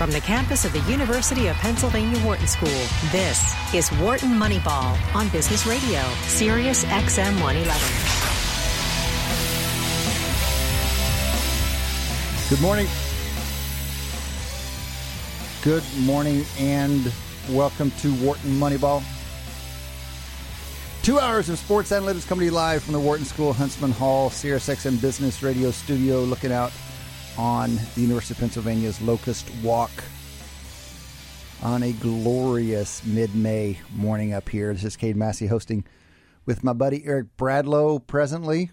from the campus of the University of Pennsylvania Wharton School. This is Wharton Moneyball on Business Radio, Sirius XM 111. Good morning. Good morning and welcome to Wharton Moneyball. Two hours of sports analytics coming to you live from the Wharton School, Huntsman Hall, SiriusXM Business Radio Studio, looking out on the University of Pennsylvania's Locust Walk on a glorious mid-May morning up here. This is Cade Massey hosting with my buddy Eric Bradlow presently.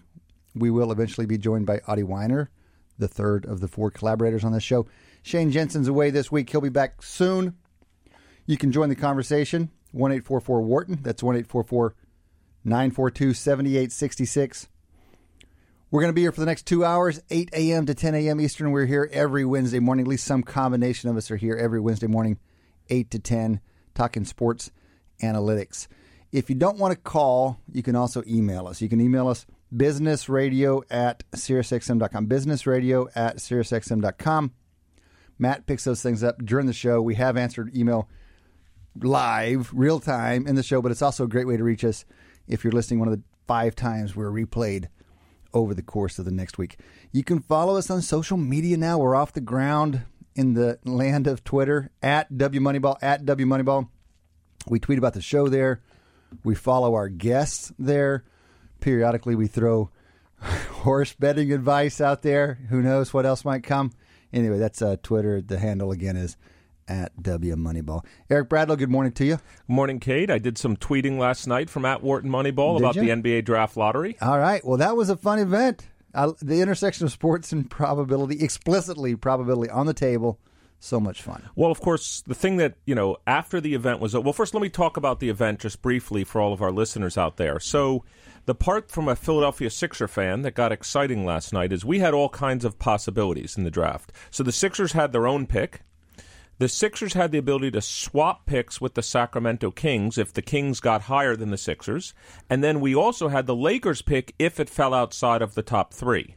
We will eventually be joined by Adi Wyner, the third of the four collaborators on this show. Shane Jensen's away this week. He'll be back soon. You can join the conversation. 1 844 Wharton. That's 1 942 7866. We're going to be here for the next two hours, 8 a.m. to 10 a.m. Eastern. We're here every Wednesday morning. At least some combination of us are here every Wednesday morning, 8 to 10, talking sports analytics. If you don't want to call, you can also email us. You can email us businessradio at SiriusXM.com. Businessradio at SiriusXM.com. Matt picks those things up during the show. We have answered email live, real time in the show, but it's also a great way to reach us if you're listening one of the five times we're replayed over the course of the next week. You can follow us on social media now. We're off the ground in the land of Twitter at W Moneyball, at W Moneyball. We tweet about the show there. We follow our guests there. Periodically, we throw horse betting advice out there. Who knows what else might come? Anyway, that's uh, Twitter. The handle again is at W Moneyball. Eric Bradlow, good morning to you. Good morning, Cade. I did some tweeting last night from at Wharton Moneyball did about you? the NBA draft lottery. All right. Well, that was a fun event. Uh, the intersection of sports and probability, explicitly probability on the table. So much fun. Well, of course, the thing that, you know, after the event was, well, first let me talk about the event just briefly for all of our listeners out there. So, the part from a Philadelphia Sixer fan that got exciting last night is we had all kinds of possibilities in the draft. So the Sixers had their own pick. The Sixers had the ability to swap picks with the Sacramento Kings if the Kings got higher than the Sixers. And then we also had the Lakers pick if it fell outside of the top three.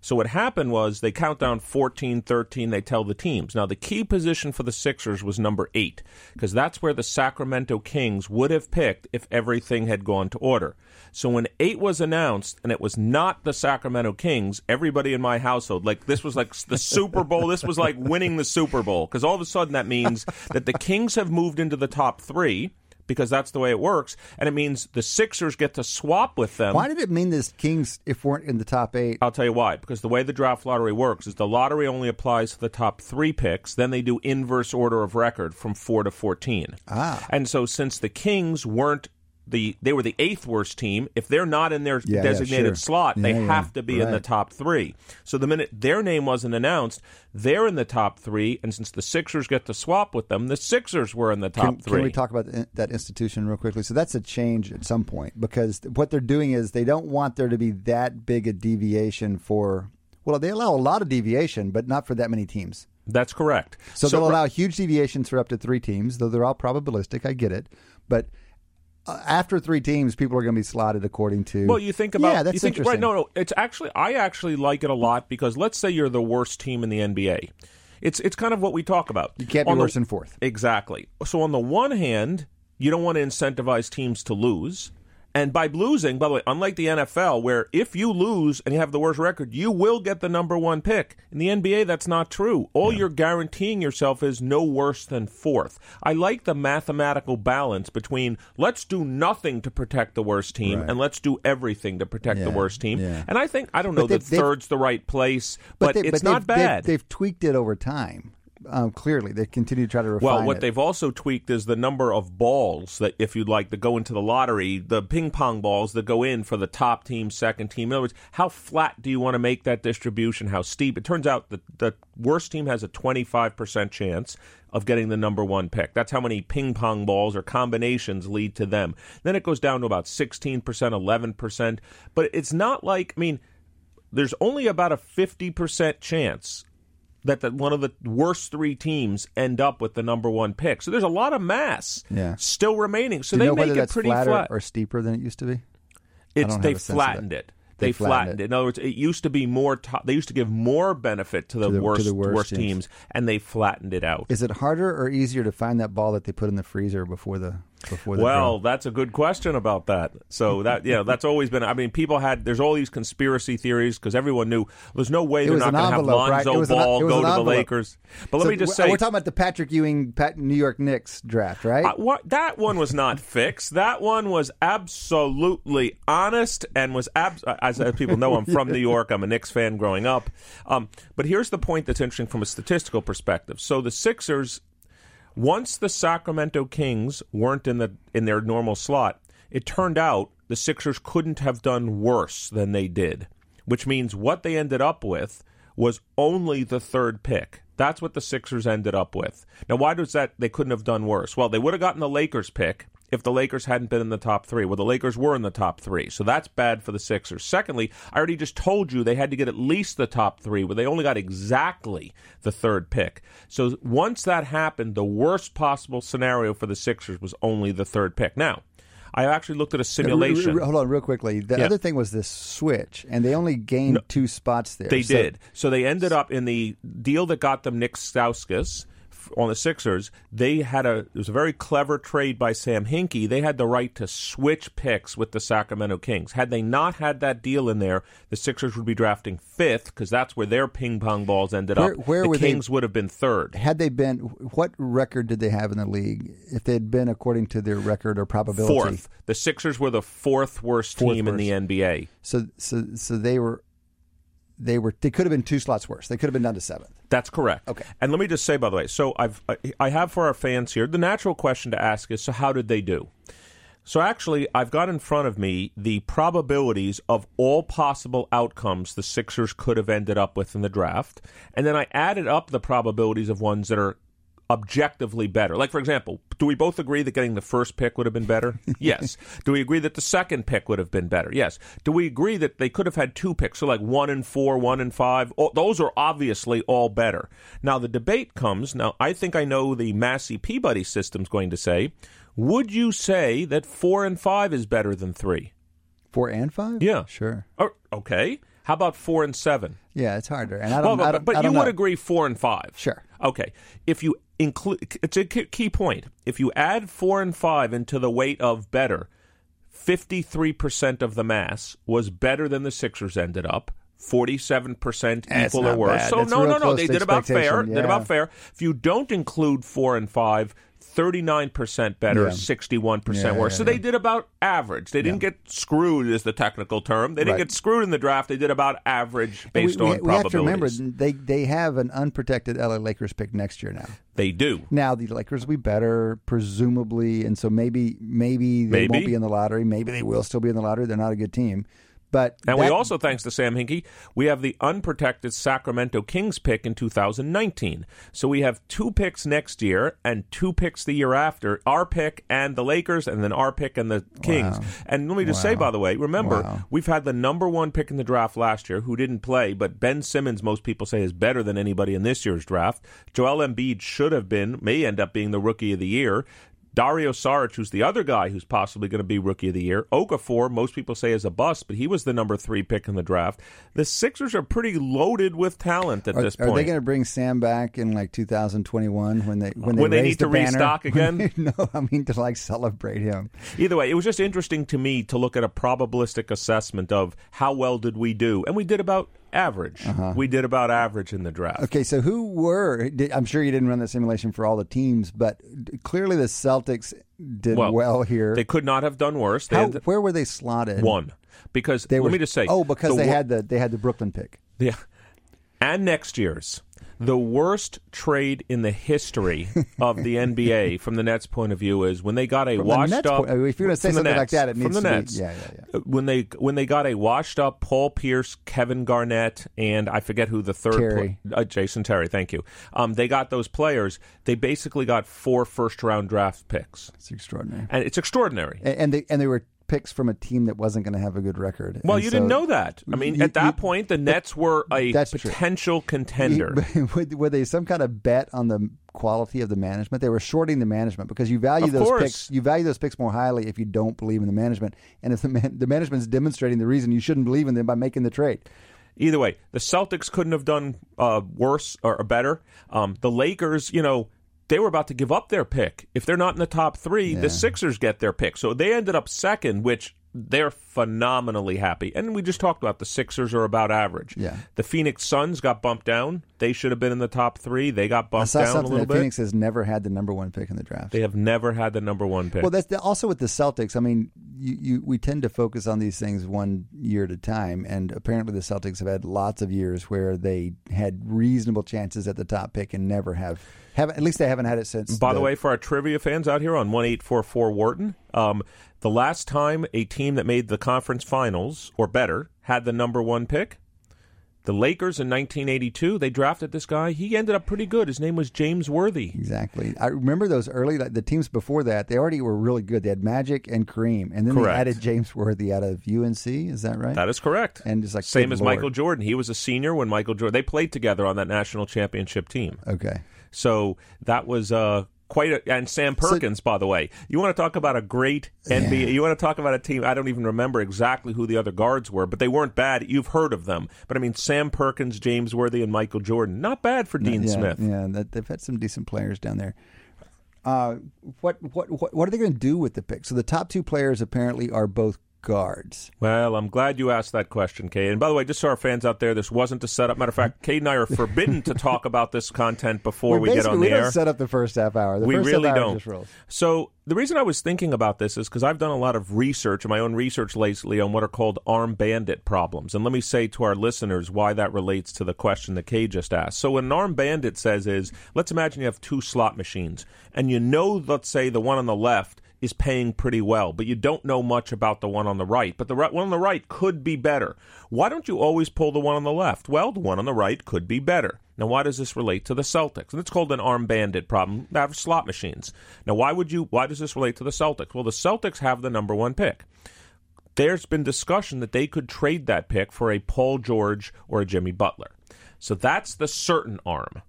So what happened was they count down 14, 13, they tell the teams. Now, the key position for the Sixers was number eight, because that's where the Sacramento Kings would have picked if everything had gone to order. So when eight was announced and it was not the Sacramento Kings, everybody in my household, like this was like the Super Bowl, this was like winning the Super Bowl, because all of a sudden that means that the Kings have moved into the top three because that's the way it works, and it means the Sixers get to swap with them. Why did it mean this Kings if weren't in the top eight? I'll tell you why. Because the way the draft lottery works is the lottery only applies to the top three picks. Then they do inverse order of record from four to fourteen. Ah, and so since the Kings weren't the they were the eighth worst team. If they're not in their yeah, designated yeah, sure. slot, they yeah, have to be right. in the top three. So the minute their name wasn't announced, they're in the top three. And since the Sixers get to swap with them, the Sixers were in the top can, three. Can we talk about that institution real quickly? So that's a change at some point because what they're doing is they don't want there to be that big a deviation for. Well, they allow a lot of deviation, but not for that many teams. That's correct. So, so they'll allow huge deviations for up to three teams, though they're all probabilistic. I get it, but Uh, after three teams, people are going to be slotted according to. Well, you think about yeah, that's you think, interesting. Right? No, no. It's actually I actually like it a lot because let's say you're the worst team in the NBA. It's it's kind of what we talk about. You can't be on worse the, than fourth. Exactly. So on the one hand, you don't want to incentivize teams to lose. And by losing, by the way, unlike the NFL, where if you lose and you have the worst record, you will get the number one pick. In the NBA, that's not true. All yeah. you're guaranteeing yourself is no worse than fourth. I like the mathematical balance between let's do nothing to protect the worst team right. and let's do everything to protect yeah. the worst team. Yeah. And I think, I don't know that third's the right place, but, but they, it's but not bad. They've, they've tweaked it over time um, clearly, they continue to try to refine. Well, what it. they've also tweaked is the number of balls that, if you'd like to go into the lottery, the ping pong balls that go in for the top team, second team. In other words, how flat do you want to make that distribution? How steep? It turns out that the worst team has a twenty five percent chance of getting the number one pick. That's how many ping pong balls or combinations lead to them. Then it goes down to about sixteen percent, eleven percent. But it's not like I mean there's only about a 50% chance that the, one of the worst three teams end up with the number one pick. So there's a lot of mass yeah. still remaining. So Do they make it pretty flatter flat or steeper than it used to be. It's they flattened it they, flattened flattened it. it. In other words, it used to be more. To- they used to give more benefit to the, To the- to worst, the worst teams. teams. and they flattened it out. Is it harder or easier to find that ball that they put in the freezer before the before the Well, draw? that's a good question about that. So that you know, that's always been. I mean, people had. There's all these conspiracy theories because everyone knew there's no way they're not going to have envelope, right? It Lonzo was an- Ball it was go an to the. Lakers. But let me just say, we're talking about the Patrick Ewing, Pat, New York Knicks draft, right? Uh, what that one was not fixed. That one was absolutely honest and was abs- as, as people know. I'm from New York. I'm a Knicks fan growing up. Um, but here's the point that's interesting from a statistical perspective. So the Sixers, once the Sacramento Kings weren't in the in their normal slot, it turned out the Sixers couldn't have done worse than they did. Which means what they ended up with was only the third pick. That's what the Sixers ended up with. Now, why does that? They couldn't have done worse. Well, they would have gotten the Lakers pick if the Lakers hadn't been in the top three. Well, the Lakers were in the top three, so that's bad for the Sixers. Secondly, I already just told you they had to get at least the top three, but they only got exactly the third pick. So once that happened, the worst possible scenario for the Sixers was only the third pick. Now, I actually looked at a simulation. Hold on, real quickly. The Yeah. other thing was this switch, and they only gained two spots there. They So- did. So they ended up in the deal that got them Nik Stauskas on the Sixers. They had a it was a very clever trade by Sam Hinkie. They had the right to switch picks with the Sacramento Kings. Had they not had that deal in there, the Sixers would be drafting fifth because that's where their ping pong balls ended Where- up. where the were they- Kings would have been third. Had they been, what record did they have in the league? If they had been according to their record or probability, Fourth. The Sixers were the fourth worst Fourth team in the NBA. So, so, so they were, they were, they could have been two slots worse. They could have been down to seventh. That's correct. Okay. And let me just say, by the way, so I've I- I have for our fans here the natural question to ask is, so how did they do? So actually, I've got in front of me the probabilities of all possible outcomes the Sixers could have ended up with in the draft, and then I added up the probabilities of ones that are objectively better. Like for example, do we both agree that getting the first pick would have been better? yes. Do we agree that the second pick would have been better? Yes. Do we agree that they could have had two picks, so like one and four, one and five? Oh, those are obviously all better. Now the debate comes. Now I think I know the Massey Peabody system's going to say. Would you say that four and five is better than three? Four and five? Yeah. Sure. Or, okay. How about four and seven? Yeah, it's harder. And I don't, I but, don't, but I you don't would know. agree four and five. Sure. Okay. If you include, it's a key point. If you add four and five into the weight of better, 53% of the mass was better than the Sixers ended up. 47% That's equal or worse. bad. So That's no, no, no. They did about fair. expectation, Did about fair. If you don't include four and five, 39% better, Yeah. 61% Yeah, worse. yeah, so they did about average. They didn't get screwed, is the technical term. They didn't Right. get screwed in the draft. They did about average based we, we, on we have to remember they they have an unprotected LA Lakers pick next year now. They do. Now the Lakers will be better, presumably, and so maybe maybe they Maybe. won't be in the lottery. Maybe they will still be in the lottery. They're not a good team, but And we also, thanks to Sam Hinkie, we have the unprotected Sacramento Kings pick in 2019. So we have two picks next year and two picks the year after, our pick and the Lakers, and then our pick and the Kings. And let me just say, by the way, remember, Wow. we've had the number one pick in the draft last year who didn't play, but Ben Simmons, most people say, is better than anybody in this year's draft. Joel Embiid should have been, may end up being the rookie of the year. Dario Saric, who's the other guy who's possibly going to be rookie of the year. Okafor, most people say is a bust, but he was the number three pick in the draft. The Sixers are pretty loaded with talent at Are, this are they going to bring Sam back in like 2021 when they when they, When they need the to banner? restock again? no, I mean to like celebrate him. Either way, it was just interesting to me to look at a probabilistic assessment of how well did we do, and we did about average. We did about average in the draft. Uh-huh. Okay, so who were? did- I'm sure you didn't run the simulation for all the teams, but clearly the Celtics did well, Well, here. They could not have done worse. They How, where were they slotted? one because They let were, me just say. Oh, because the they had the they had the Brooklyn pick. Yeah. And next year's. The worst trade in the history of the NBA, from the Nets' point of view, is when they got a From washed up. point- if you're gonna say from the something like that, it from needs the to be- yeah, yeah, yeah. When they when they got a washed up Paul Pierce, Kevin Garnett, and I forget who the third Terry. pla- uh, Jason Terry. Thank you. Um, they got those players. They basically got four first round draft picks, It's extraordinary. and it's extraordinary. And, and they and they were picks from a team that wasn't going to have a good record. Well, And you so- didn't know that. I mean, You- at that you- point, the Nets were a That's true. potential contender. were they some kind of bet on the quality of the management? They were shorting the management because you value Of those course. picks. You value those picks more highly if you don't believe in the management, and if the man, the management's demonstrating the reason you shouldn't believe in them by making the trade. Either way, the Celtics couldn't have done uh, worse or, or better. Um, the Lakers, you know, they were about to give up their pick. If they're not in the top three, Yeah. the Sixers get their pick. So they ended up second, which they're phenomenally happy. And we just talked about the Sixers are about average. Yeah. The Phoenix Suns got bumped down. They should have been in the top three. They got bumped down a little that bit. Phoenix has never had the number one pick in the draft. They have never had the number one pick. Well, that's the, also with the Celtics. I mean, you, you we tend to focus on these things one year at a time, and apparently the Celtics have had lots of years where they had reasonable chances at the top pick and never have. Have at least they haven't had it since. By the way, for our trivia fans out here on one eight four four Wharton, um, the last time a team that made the conference finals or better had the number one pick, the Lakers in 1982, they drafted this guy. He ended up pretty good. His name was James Worthy. Exactly. I remember those early like, the teams before that. They already were really good. They had Magic and Kareem, and then Correct. they added James Worthy out of UNC. Is that right? That is correct. And it's like, same as Lord. Michael Jordan. He was a senior when Michael Jordan. They played together on that national championship team. okay. So that was uh, quite a. And Sam Perkins, by the way. You want to talk about a great NBA? You want to talk about a team? I don't even remember exactly who the other guards were, but they weren't bad. You've heard of them. But I mean, Sam Perkins, James Worthy, and Michael Jordan. Not bad for Dean yeah, Smith. Yeah, they've had some decent players down there. Uh, what what what what are they going to do with the pick? So the top two players apparently are both guards. Well, I'm glad you asked that question, Cade. And by the way, just so our fans out there, this wasn't a setup. Matter of fact, Cade and I are forbidden to talk about this content before we get on we the don't air. set up the first half hour. The we first really half hour don't. Just rolls. So the reason I was thinking about this is because I've done a lot of research, my own research lately, on what are called arm bandit problems. And let me say to our listeners why that relates to the question that Cade just asked. So what an arm bandit says is, let's imagine you have two slot machines, and you know, let's say the one on the left is paying pretty well, but you don't know much about the one on the right. But the right, one on the right could be better. Why don't you always pull the one on the left? Well, the one on the right could be better. Now, why does this relate to the Celtics? And it's called an arm bandit problem. They have slot machines. Now, why would you? Why does this relate to the Celtics? Well, the Celtics have the number one pick. There's been discussion that they could trade that pick for a Paul George or a Jimmy Butler. So that's the certain arm.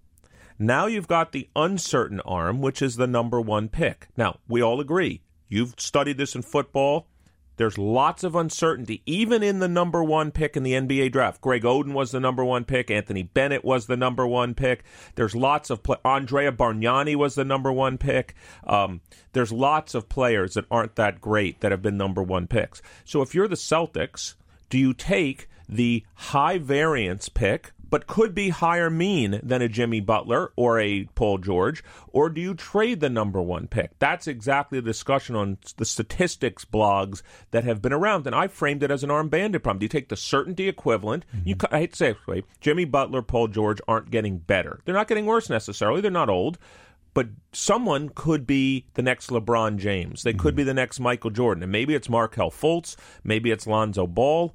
Now you've got the uncertain arm, which is the number one pick. Now, we all agree. You've studied this in football. There's lots of uncertainty, even in the number one pick in the NBA draft. Greg Oden was the number one pick. Anthony Bennett was the number one pick. There's lots of play- Andrea Bargnani was the number one pick. Um, there's lots of players that aren't that great that have been number one picks. So if you're the Celtics, do you take the high variance pick, but could be higher mean than a Jimmy Butler or a Paul George, or do you trade the number one pick? That's exactly the discussion on the statistics blogs that have been around, and I framed it as an arm bandit problem. Do you take the certainty equivalent? You, mm-hmm. ca- I hate to say it this way, Jimmy Butler, Paul George aren't getting better. They're not getting worse necessarily. They're not old but someone could be the next LeBron James. They could mm-hmm. be the next Michael Jordan. And maybe it's Markelle Fultz. Maybe it's Lonzo Ball.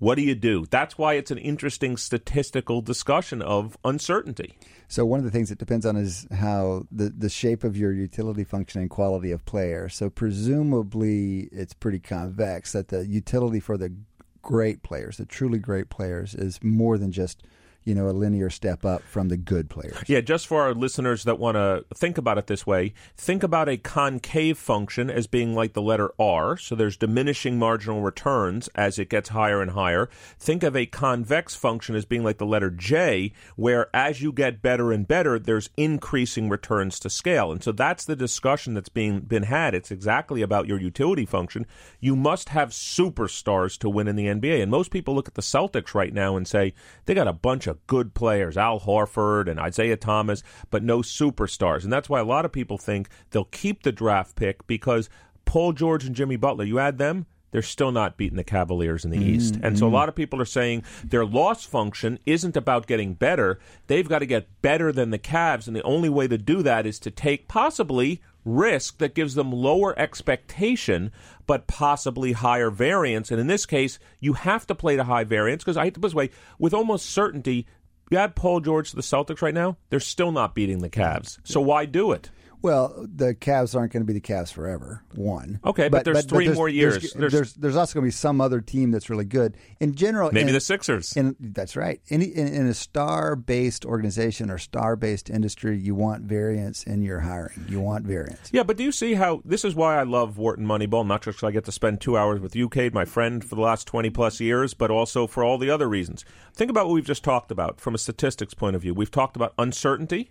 What do you do? That's why it's an interesting statistical discussion of uncertainty. So one of the things it depends on is how the the shape of your utility function and quality of player. So presumably it's pretty convex that the utility for the great players, the truly great players, is more than just you know a linear step up from the good players. Yeah, just for our listeners that want to think about it this way, think about a concave function as being like the letter R. So there's diminishing marginal returns as it gets higher and higher. Think of a convex function as being like the letter J, where as you get better and better, there's increasing returns to scale. And so that's the discussion that's being been had. It's exactly about your utility function. You must have superstars to win in the NBA. And most people look at the Celtics right now and say they got a bunch of good players, Al Horford and Isaiah Thomas, but no superstars. And that's why a lot of people think they'll keep the draft pick because Paul George and Jimmy Butler, you add them, they're still not beating the Cavaliers in the East. And so a mm-hmm. lot of people are saying their loss function isn't about getting better. They've got to get better than the Cavs. And the only way to do that is to take possibly risk that gives them lower expectation, but possibly higher variance. And in this case, you have to play to high variance because I hate to put this way, with almost certainty, you add Paul George to the Celtics right now, they're still not beating the Cavs. So why do it? Well, the Cavs aren't going to be the Cavs forever. One. Okay, but there's three more years. There's, There's- there's there's also going to be some other team that's really good. In general, Maybe in- the Sixers. In, that's right. In, in, in a star-based organization or star-based industry, you want variance in your hiring. You want variance. Yeah, but do you see how this is why I love Wharton Moneyball? Not just 'cause I get to spend two hours with you, Cade, my friend, for the last 20 plus years, but also for all the other reasons. Think about what we've just talked about from a statistics point of view. We've talked about uncertainty.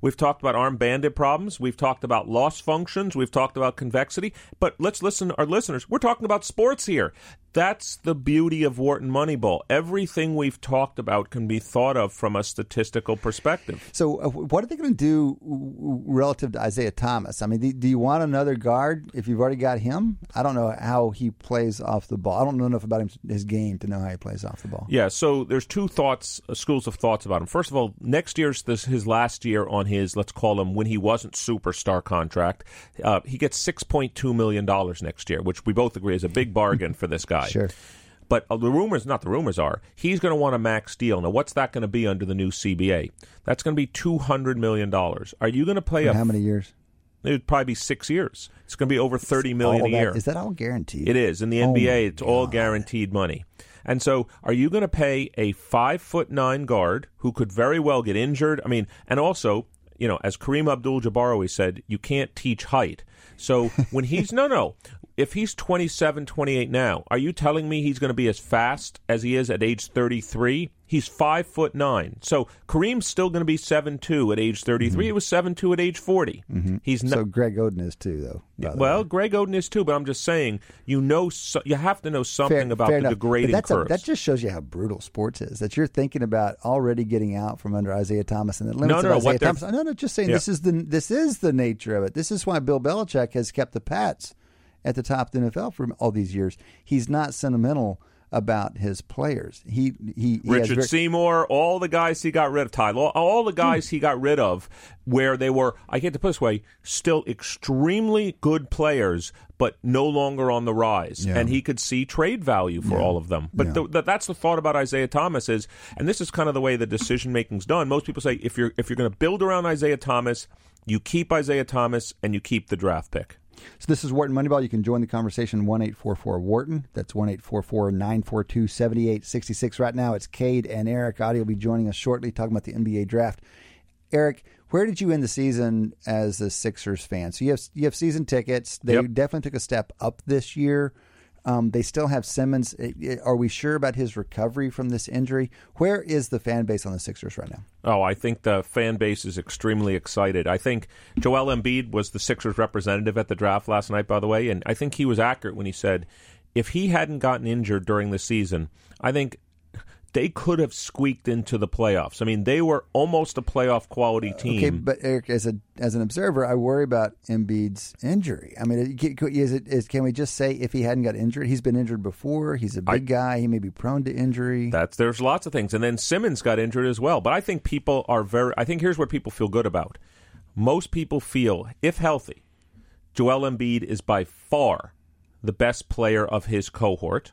We've talked about arm bandit problems. We've talked about loss functions. We've talked about convexity. But let's listen to our listeners. We're talking about sports here. That's the beauty of Wharton Moneyball. Everything we've talked about can be thought of from a statistical perspective. So, uh, what are they going to do relative to Isaiah Thomas? I mean, do, do you want another guard if you've already got him? I don't know how he plays off the ball. I don't know enough about him, his game to know how he plays off the ball. Yeah, so there's two thoughts, uh, schools of thoughts about him. First of all, next year's this his last year on his let's call him when he wasn't superstar contract. Uh, he gets six point two million dollars next year, which we both agree is a big bargain for this guy. Sure. But uh, the rumors, not the rumors, are he's going to want a max deal. Now, what's that going to be under the new CBA? That's going to be two hundred million dollars. Are you going to play a? How many years? It would probably be six years. It's going to be over thirty million All a that- year. Is that all guaranteed? It is in the Oh NBA. it's all guaranteed money. And so, are you going to pay a five foot nine guard who could very well get injured? I mean, and also, you know, as Kareem Abdul-Jabbar always said, you can't teach height. So when he's no, no, if he's 27, 28 now, are you telling me he's going to be as fast as he is at age 33? He's five foot nine. So Kareem's still going to be seven two at age 33. Mm-hmm. He was seven two at age 40. Mm-hmm. He's not. So Greg Oden is too, though. Well, way. Greg Oden is too, but I'm just saying you know so, you have to know something Fair- about fair the enough. degrading but that's a- that just shows you how brutal sports is. That you're thinking about already getting out from under Isaiah Thomas and the limits No, no, of no, Isaiah Thomas. No, no, just saying Yeah. this is the this is the nature of it. This is why Bill Belichick has kept the Pats at the top of the NFL for all these years. He's not sentimental about his players. He he, he Richard very- Seymour, all the guys he got rid of, Ty Law, all the hmm. guys he got rid of, where they were, I hate to put this way, still extremely good players, but no longer on the rise. Yeah. And he could see trade value for all of them. But Yeah. the, the, that's the thought about Isaiah Thomas is, and this is kind of the way the decision making's done. Most people say if you're if you're going to build around Isaiah Thomas, you keep Isaiah Thomas and you keep the draft pick. So this is Wharton Moneyball. You can join the conversation one eight four four Wharton. That's one eight four four nine four two seventy eight sixty six. Right now, it's Cade and Eric. Adi will be joining us shortly, talking about the NBA draft. Eric, where did you end the season as a Sixers fan? So you have you have season tickets. They Yep. definitely took a step up this year. Um, they still have Simmons. Eh, eh, Are we sure about his recovery from this injury? Where is the fan base on the Sixers right now? Oh, I think the fan base is extremely excited. I think Joel Embiid was the Sixers representative at the draft last night, by the way, and I think he was accurate when he said if he hadn't gotten injured during the season, I think they could have squeaked into the playoffs. I mean, they were almost a playoff quality uh, team. Okay, but Eric, as a as an observer, I worry about Embiid's injury. I mean, is it is can we just say if he hadn't got injured, he's been injured before. He's a big guy. He may be prone to injury. That's there's lots of things, and then Simmons got injured as well. But I think people are very. I think here's what people feel good about. Most people feel, if healthy, Joel Embiid is by far the best player of his cohort.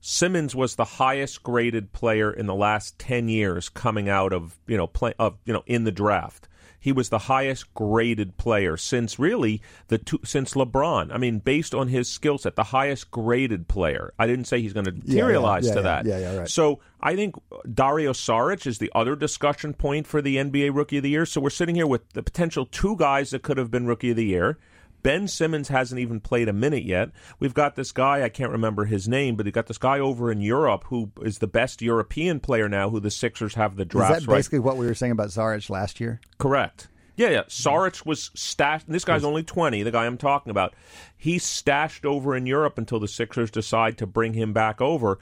Simmons was the highest graded player in the last 10 years coming out of, you know, play, of, you know, in the draft. He was the highest graded player since really the two, since LeBron. I mean, based on his skill set, the highest graded player. I didn't say he's going to materialize yeah, to yeah, that. yeah, yeah, right. So I think Dario Saric is the other discussion point for the NBA Rookie of the Year. So we're sitting here with the potential two guys that could have been Rookie of the Year. Ben Simmons hasn't even played a minute yet. We've got this guy, I can't remember his name, but we got this guy over in Europe who is the best European player now who the Sixers have the draft. is that right. basically what we were saying about Saric last year? Correct. Yeah, yeah. Saric was stashed. This guy's only 20, the guy I'm talking about. He's stashed over in Europe until the Sixers decide to bring him back over.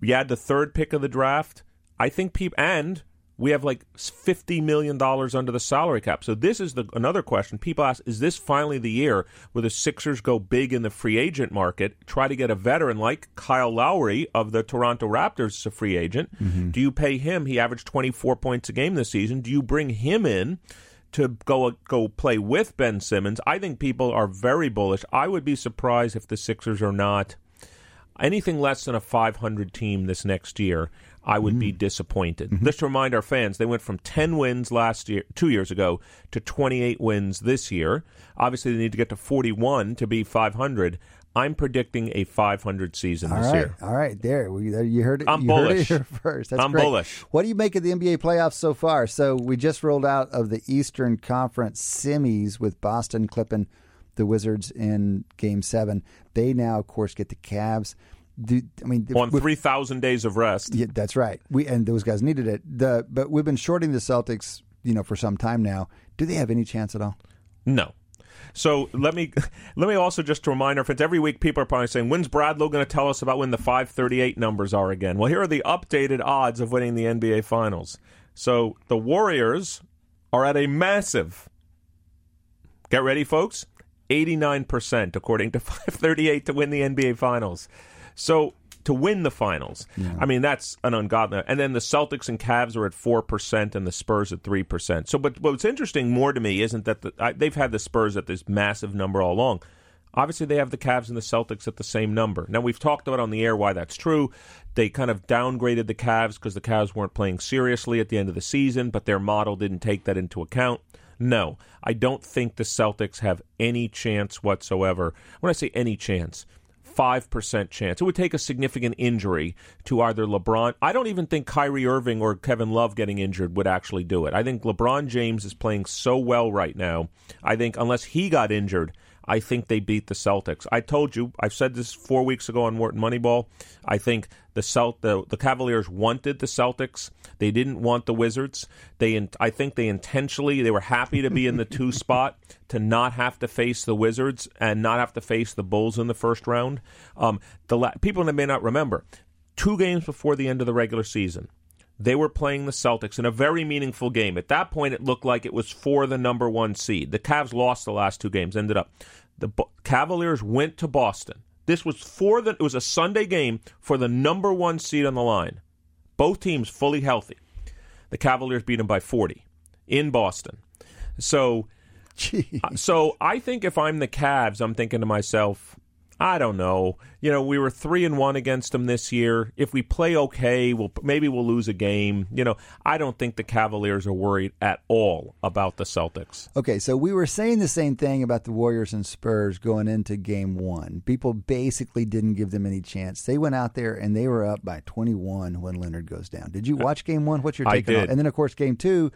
We had the third pick of the draft. I think people, and we have like $50 million under the salary cap. So this is the another question. People ask, is this finally the year where the Sixers go big in the free agent market, try to get a veteran like Kyle Lowry of the Toronto Raptors is a free agent? Mm-hmm. Do you pay him? He averaged 24 points a game this season. Do you bring him in? to go uh, go play with Ben Simmons. I think people are very bullish. I would be surprised if the Sixers are not anything less than a 500 team this next year. I would be mm. disappointed. Mm-hmm. Just to remind our fans, they went from 10 wins last year, two years ago, to 28 wins this year. Obviously, they need to get to 41 to be 500. I'm predicting a 500 season All this right, year. all right. There, you heard it. I'm you it bullish. here first. That's I'm great. bullish. What do you make of the NBA playoffs so far? So we just rolled out of the Eastern Conference semis with Boston clipping the Wizards in Game Seven. They now, of course, get the Cavs. Do, I mean, On 3,000 days of rest. Yeah, that's right. We and those guys needed it. The but we've been shorting the Celtics, you know, for some time now. Do they have any chance at all? No. So let me let me also just to remind our friends. Every week, people are probably saying, "When's Bradlow going to tell us about when the 538 numbers are again?" Well, here are the updated odds of winning the NBA Finals. So the Warriors are at a massive. Get ready, folks. 89% according to 538 to win the NBA Finals. So to win the finals, I mean that's an ungodly. And then the Celtics and Cavs are at four percent, and the Spurs at three percent. So, but what's interesting more to me isn't that the, I, they've had the Spurs at this massive number all along. Obviously, they have the Cavs and the Celtics at the same number. Now, we've talked about on the air why that's true. They kind of downgraded the Cavs because the Cavs weren't playing seriously at the end of the season, but their model didn't take that into account. No, I don't think the Celtics have any chance whatsoever. When I say any chance, 5% chance. It would take a significant injury to either LeBron. I don't even think Kyrie Irving or Kevin Love getting injured would actually do it. I think LeBron James is playing so well right now. I think unless he got injured, I think they beat the Celtics. I told you, I've said this four weeks ago on Wharton Moneyball. I think the Celt, the, the Cavaliers wanted the Celtics. They didn't want the Wizards. They, in, I think, they intentionally they were happy to be in the two spot to not have to face the Wizards and not have to face the Bulls in the first round. Um, the la- people that may not remember, two games before the end of the regular season, they were playing the Celtics in a very meaningful game. At that point, it looked like it was for the number one seed. The Cavs lost the last two games. Ended up the Bo- Cavaliers went to Boston. This was for the. It was a Sunday game for the number one seed on the line. Both teams fully healthy. The Cavaliers beat them by forty in Boston. So, Gee. Uh, so I think if I'm the Cavs, I'm thinking to myself, I don't know. You know, we were three and one against them this year. If we play okay, we'll maybe we'll lose a game. You know, I don't think the Cavaliers are worried at all about the Celtics. Okay, so we were saying the same thing about the Warriors and Spurs going into game one. People basically didn't give them any chance. They went out there and they were up by 21 when Leonard goes down. Did you watch game one? What's your I take on. And then, of course, game two,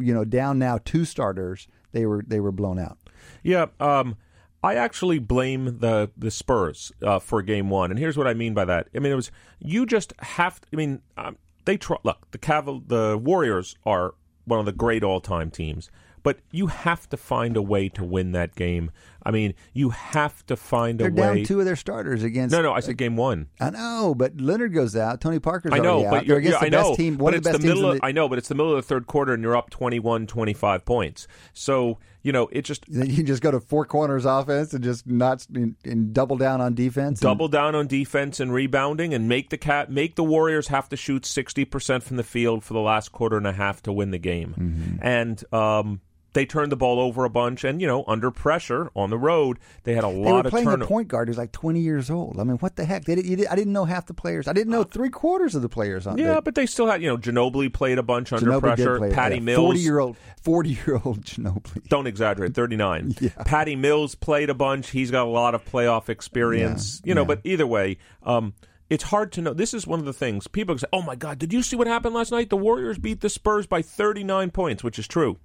you know, down now two starters, they were they were blown out. Yeah, um, I actually blame the the Spurs uh, for game one, and here's what I mean by that. I mean, it was you just have. To, I mean, um, they look the Caval the Warriors are one of the great all time teams, but you have to find a way to win that game. I mean, you have to find They're a down two of their starters against. no, no, I said game one. I know, but Leonard goes out. Tony Parker's I know, out. but They're you're, against yeah, the I best know, team. but One it's of the the best teams. middle. in Of, the, I know, but it's the middle of the third quarter, and you're up 21, 25 points. So you know, it just you can just go to four corners offense and just not and, and double down on defense. and- double down on defense and rebounding, and make the cat make the Warriors have to shoot sixty percent from the field for the last quarter and a half to win the game. Mm-hmm. And um, they turned the ball over a bunch, and you know, under pressure on the road, they had a They lot were of playing turnovers. a point guard who's like 20 years old. I mean, what the heck? They did, I didn't know half the players. I didn't know three quarters of the players on Yeah, the, but they still had you know Ginobili played a bunch under Ginobili pressure. play- Patty yeah, Mills, 40 year old, 40 year old Ginobili. don't exaggerate, 39. Patty Mills played a bunch. He's got a lot of playoff experience. Yeah, you know, yeah. but either way, um, it's hard to know. This is one of the things people say, oh my God, did you see what happened last night? The Warriors beat the Spurs by 39 points, which is true.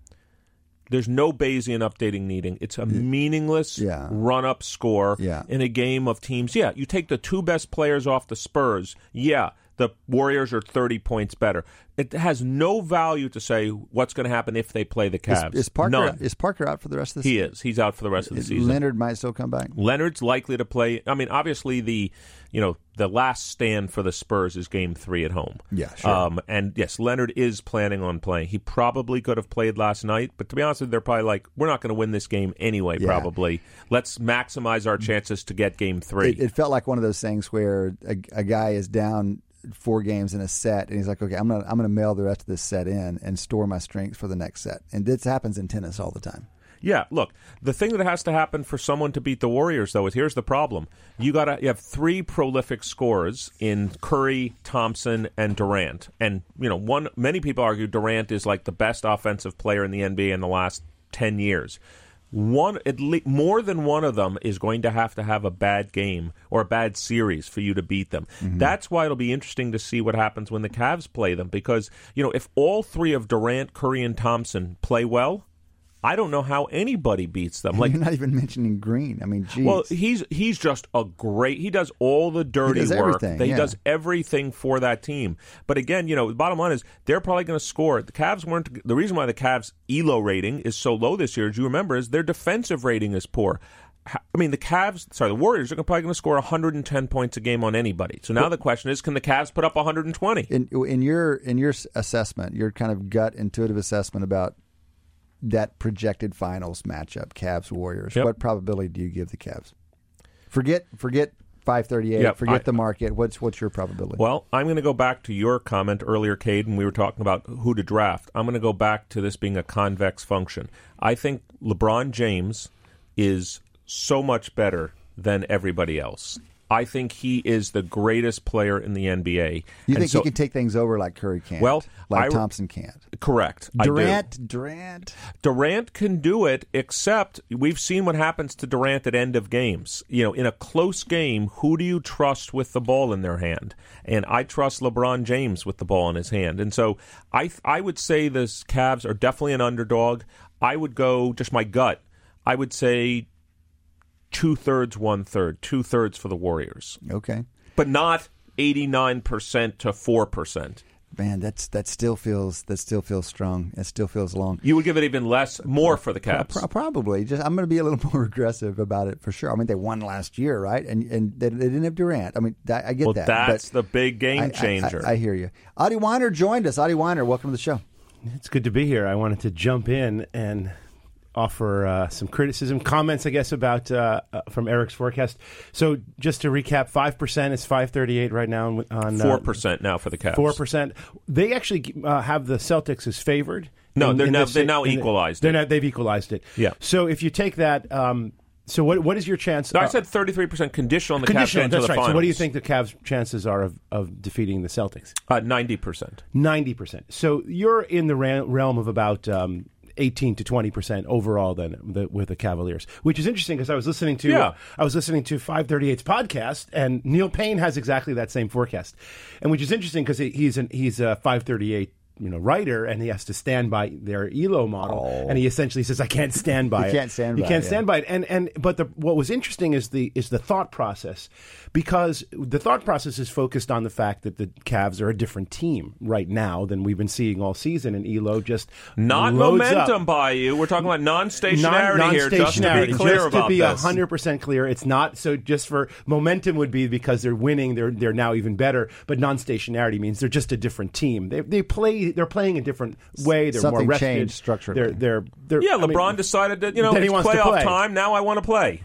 There's no Bayesian updating needing. It's a meaningless Yeah. run up score Yeah. in a game of teams. Yeah, you take the two best players off the Spurs. Yeah, the Warriors are 30 points better. It has no value to say what's going to happen if they play the Is, Cavs. is Parker None. is Parker out for the rest of the He season? He is. He's out for the rest of the season. Leonard might still come back. Leonard's likely to play. I mean, obviously the you know the last stand for the Spurs is Game Three at home. Yeah, sure. Um, and yes, Leonard is planning on playing. He probably could have played last night, but to be honest with you, they're probably like, we're not going to win this game anyway. Yeah. Probably. Let's maximize our chances to get Game Three. It, it felt like one of those things where a, a guy is down four games in a set, and he's like, "Okay, I'm gonna I'm gonna mail the rest of this set in and store my strength for the next set." And this happens in tennis all the time. Yeah, look, the thing that has to happen for someone to beat the Warriors, though, is here's the problem: you got to you have three prolific scorers in Curry, Thompson, and Durant, and you know, one many people argue Durant is like the best offensive player in the NBA in the last ten years. One, at least, more than one of them is going to have to have a bad game or a bad series for you to beat them. Mm-hmm. That's why it'll be interesting to see what happens when the Cavs play them, because you know, if all three of Durant, Curry, and Thompson play well. I don't know how anybody beats them. Like You're not even mentioning Green. I mean, geez. well, he's he's just a great. He does all the dirty does work. everything, He yeah. does everything for that team. But again, you know, the bottom line is they're probably going to score. The Cavs weren't. The reason why the Cavs ELO rating is so low this year, as you remember, is their defensive rating is poor. I mean, the Cavs, sorry, the Warriors are probably going to score 110 points a game on anybody. So now the question is, can the Cavs put up 120? in in your in your assessment, your kind of gut intuitive assessment about that projected finals matchup, Cavs Warriors. Yep. What probability do you give the Cavs? Forget forget five thirty eight. Yep, forget I- the market. What's what's your probability? Well, I'm going to go back to your comment earlier, Cade, when we were talking about who to draft. I'm going to go back to this being a convex function. I think LeBron James is so much better than everybody else. I think he is the greatest player in the NBA. you And think so- he can take things over like Curry can't? Well, like I- Thompson can't. Correct. Durant, Durant. Durant can do it, except we've seen what happens to Durant at end of games. You know, in a close game, who do you trust with the ball in their hand? And I trust LeBron James with the ball in his hand. And so I I would say the Cavs are definitely an underdog. I would go just my gut. I would say two thirds, one third, two thirds for the Warriors, Okay, but not eighty nine percent to four percent. man, that's that still feels that still feels strong. It still feels long. You would give it even less, more for the Cavs. Pro- probably. Just I'm going to be a little more aggressive about it for sure. I mean, they won last year, right? And and they, they didn't have Durant. I mean, that, I get Well, that. that's but the big game I- I- changer. I, I hear you. Adi Wyner joined us. Adi Wyner, welcome to the show. It's good to be here. I wanted to jump in and offer uh, some criticism, comments, I guess, about uh, uh, from Eric's forecast. So, just to recap, five percent is five thirty eight right now on- uh, Four percent now for the Cavs. Four percent. They actually uh, have the Celtics as favored. No, they're now- this- they now in the- equalized they're now- they've equalized it. Yeah. So if you take that, um, so what what is your chance? No, I uh, said thirty-three percent conditional on the Cavs conditional. to That's the right. finals. So what do you think the Cavs' chances are of, of defeating the Celtics? Uh, Ninety percent. Ninety percent. So you're in the ra- realm of about um, eighteen to twenty percent overall. Then the, with the Cavaliers, which is interesting because I was listening to Yeah. I was listening to 538's podcast, and Neil Payne has exactly that same forecast, and which is interesting because he's an, he's a 538 you know writer, and he has to stand by their Elo model, and he oh. essentially says, "I can't stand by He it. can't stand He by can't it, stand by it." And and but the what was interesting is the is the thought process, because the thought process is focused on the fact that the Cavs are a different team right now than we've been seeing all season, and Elo just Not loads up. momentum by you. We're talking about non-stationarity Non- here. Just to be non-stationarity. clear Just about to be hundred percent clear, it's not. So just for momentum would be because they're winning, they're they're now even better. But non-stationarity means they're just a different team. They they play they're playing a different way. They're Something more rested. changed structurally. They're they're, they're Yeah, I mean, LeBron decided that you know that he it's wants to playoff play. time. Now I want to play.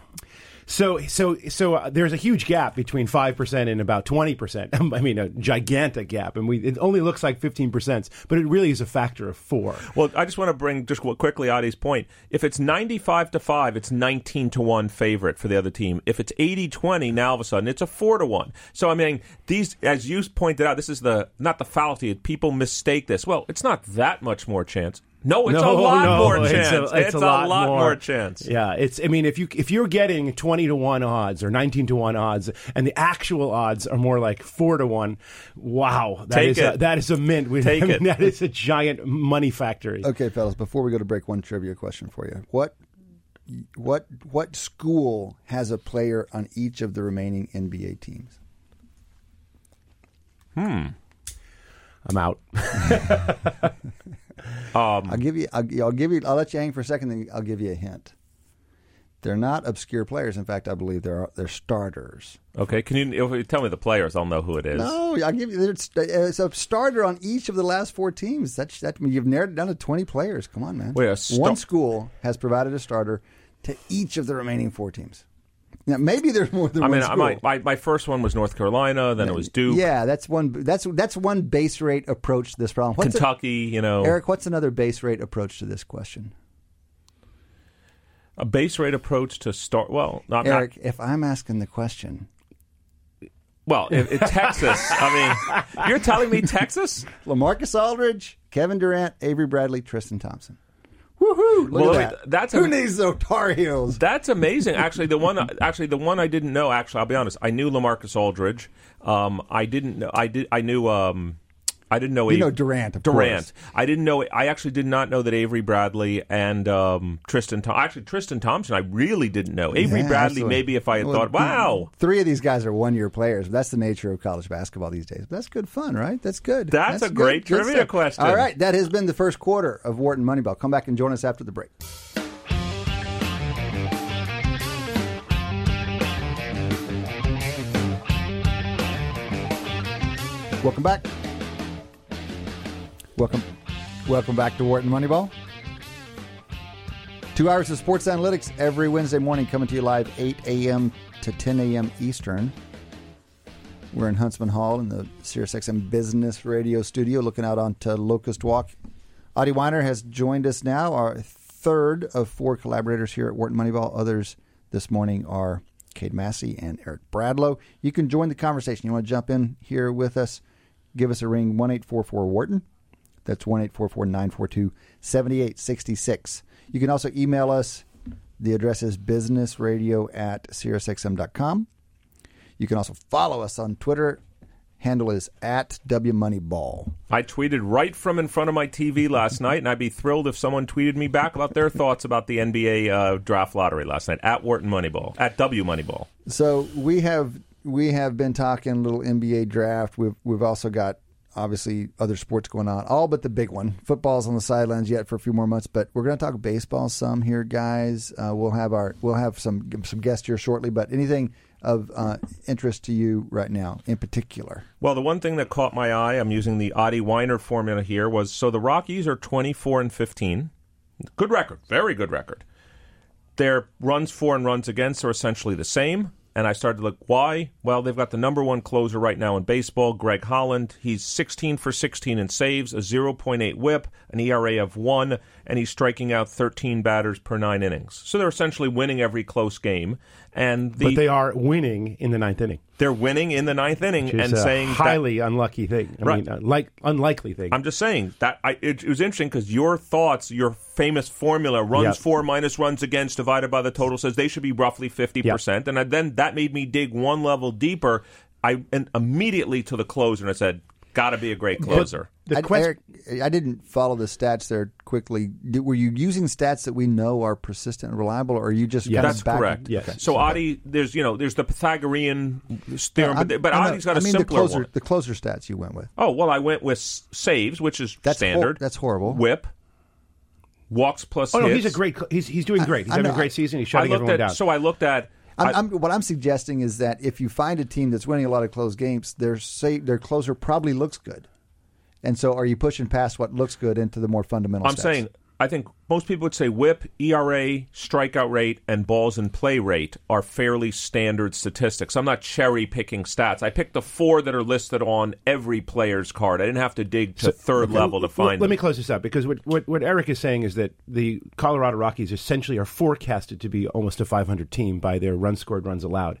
So, so, so uh, there's a huge gap between five percent and about twenty percent. I mean, a gigantic gap, and we it only looks like fifteen percent, but it really is a factor of four. Well, I just want to bring just quickly Adi's point. If it's 95 to 5, it's 19 to 1 favorite for the other team. If it's 80-20, now all of a sudden it's a 4 to 1. So I mean, these as you pointed out, this is the not the fallacy. People mistake this. Well, it's not that much more chance. No, it's a lot no, more it's chance. A, it's, a, lot, more chance. Yeah, it's. I mean, if you if you're getting twenty to one odds or nineteen to one odds, and the actual odds are more like four to one, wow, that Take is a, it. that is a mint. We- Take I mean, it. That is a giant money factory. Okay, fellas. Before we go to break, one trivia question for you. What what what school has a player on each of the remaining NBA teams? Hmm. I'm out. Um, I'll give you. I'll, I'll give you. I'll let you hang for a second. Then I'll give you a hint. They're not obscure players. In fact, I believe they're they're starters. Okay, can you if you tell me the players? I'll know who it is. No, I'll give you. It's, it's a starter on each of the last four teams. That. Mean, you've narrowed it down to twenty players. Come on, man. Wait, sta- One school has provided a starter to each of the remaining four teams. Now, maybe there's more than I mean, one my, my my first one was North Carolina. Then it was Duke, Yeah, that's one. That's that's one base rate approach to this problem. What's a- Kentucky. You know, Eric, what's another base rate approach to this question? A base rate approach to start. Well, not Eric, if I'm asking the question, well, in, in Texas. I mean, you're telling me Texas? Lamarcus Aldridge, Kevin Durant, Avery Bradley, Tristan Thompson. Woohoo! Look Well, at that. that's Who a- needs those Tar Heels? That's amazing. Actually, the one actually the one I didn't know. Actually, I'll be honest. I knew Lamarcus Aldridge. Um, I didn't know. I did. I knew. Um, I didn't know. You Av- know Durant, of Durant. course. I didn't know. I actually did not know that Avery Bradley and um, Tristan. Thom- actually, Tristan Thompson. I really didn't know. Avery Yeah, Bradley. absolutely. Maybe if I had Well, thought, wow, Three of these guys are one-year players. That's the nature of college basketball these days. But that's good fun, right? That's good. That's a good. great Good trivia question. All right, that has been the first quarter of Wharton Moneyball. Come back and join us after the break. Welcome back. Welcome, welcome back to Wharton Moneyball. Two hours of sports analytics every Wednesday morning, coming to you live 8 a.m. to 10 a.m. Eastern. We're in Huntsman Hall in the SiriusXM Business Radio Studio, looking out onto Locust Walk. Adi Wyner has joined us now, our third of four collaborators here at Wharton Moneyball. Others this morning are Cade Massey and Eric Bradlow. You can join the conversation. You want to jump in here with us? Give us a ring, 1 844 Wharton. That's 1 844 942 7866. You can also email us. The address is businessradio at SiriusXM.com. You can also follow us on Twitter. Handle is at WMoneyball. I tweeted right from in front of my TV last night, and I'd be thrilled if someone tweeted me back about their thoughts about the NBA uh, draft lottery last night at Wharton Moneyball at W Moneyball. So we have we have been talking a little NBA draft. We've we've also got obviously other sports going on, all but the big one. Football's on the sidelines yet for a few more months, but we're going to talk baseball some here, guys. Uh, we'll have our we'll have some some guests here shortly. But anything of uh, interest to you right now, in particular? Well, the one thing that caught my eye, I'm using the Adi Wyner formula here, was so the Rockies are 24 and 15. Good record, very good record. Their runs for and runs against are essentially the same. And I started to look, why? Well, they've got the number one closer right now in baseball, Greg Holland. He's 16 for 16 in saves, a 0.8 whip, an ERA of 1, and he's striking out 13 batters per nine innings. So they're essentially winning every close game. And the, but they are winning in the ninth inning. They're winning in the ninth inning and saying that- highly unlucky thing. I Right. mean, uh, like unlikely thing. I'm just saying that I, it, it was interesting because your thoughts, your famous formula, runs Yep. for minus runs against divided by the total says they should be roughly 50%. And I, then that made me dig one level deeper. I and immediately to the closer and I said, got to be a great closer. the I, question, Eric, I didn't follow the stats there quickly. Did, were you using stats that we know are persistent and reliable, or are you just Yeah, That's back correct. Yes. Okay. So Adi, there's you know there's the Pythagorean theorem, I'm- but, but I know- Adi's got a I mean, simpler the closer, one. The closer stats you went with. Oh well, I went with saves, which is That's hor- standard. that's horrible. Whip, walks plus oh no, hits. he's a great. He's he's doing great. He's I having know, a great season. He's shutting I looked everyone at down. so I looked at. I'm, I- I'm, what I'm suggesting is that if you find a team that's winning a lot of close games, their say their closer probably looks good, and so are you pushing past what looks good into the more fundamental? I'm stats? saying I think most people would say whip, ERA, strikeout rate, and balls in play rate are fairly standard statistics. I'm not cherry picking stats. I picked the four that are listed on every player's card. I didn't have to dig to third level to Well, find Let them. me close this up because what, what what Eric is saying is that the Colorado Rockies essentially are forecasted to be almost a 500 team by their run scored, runs allowed.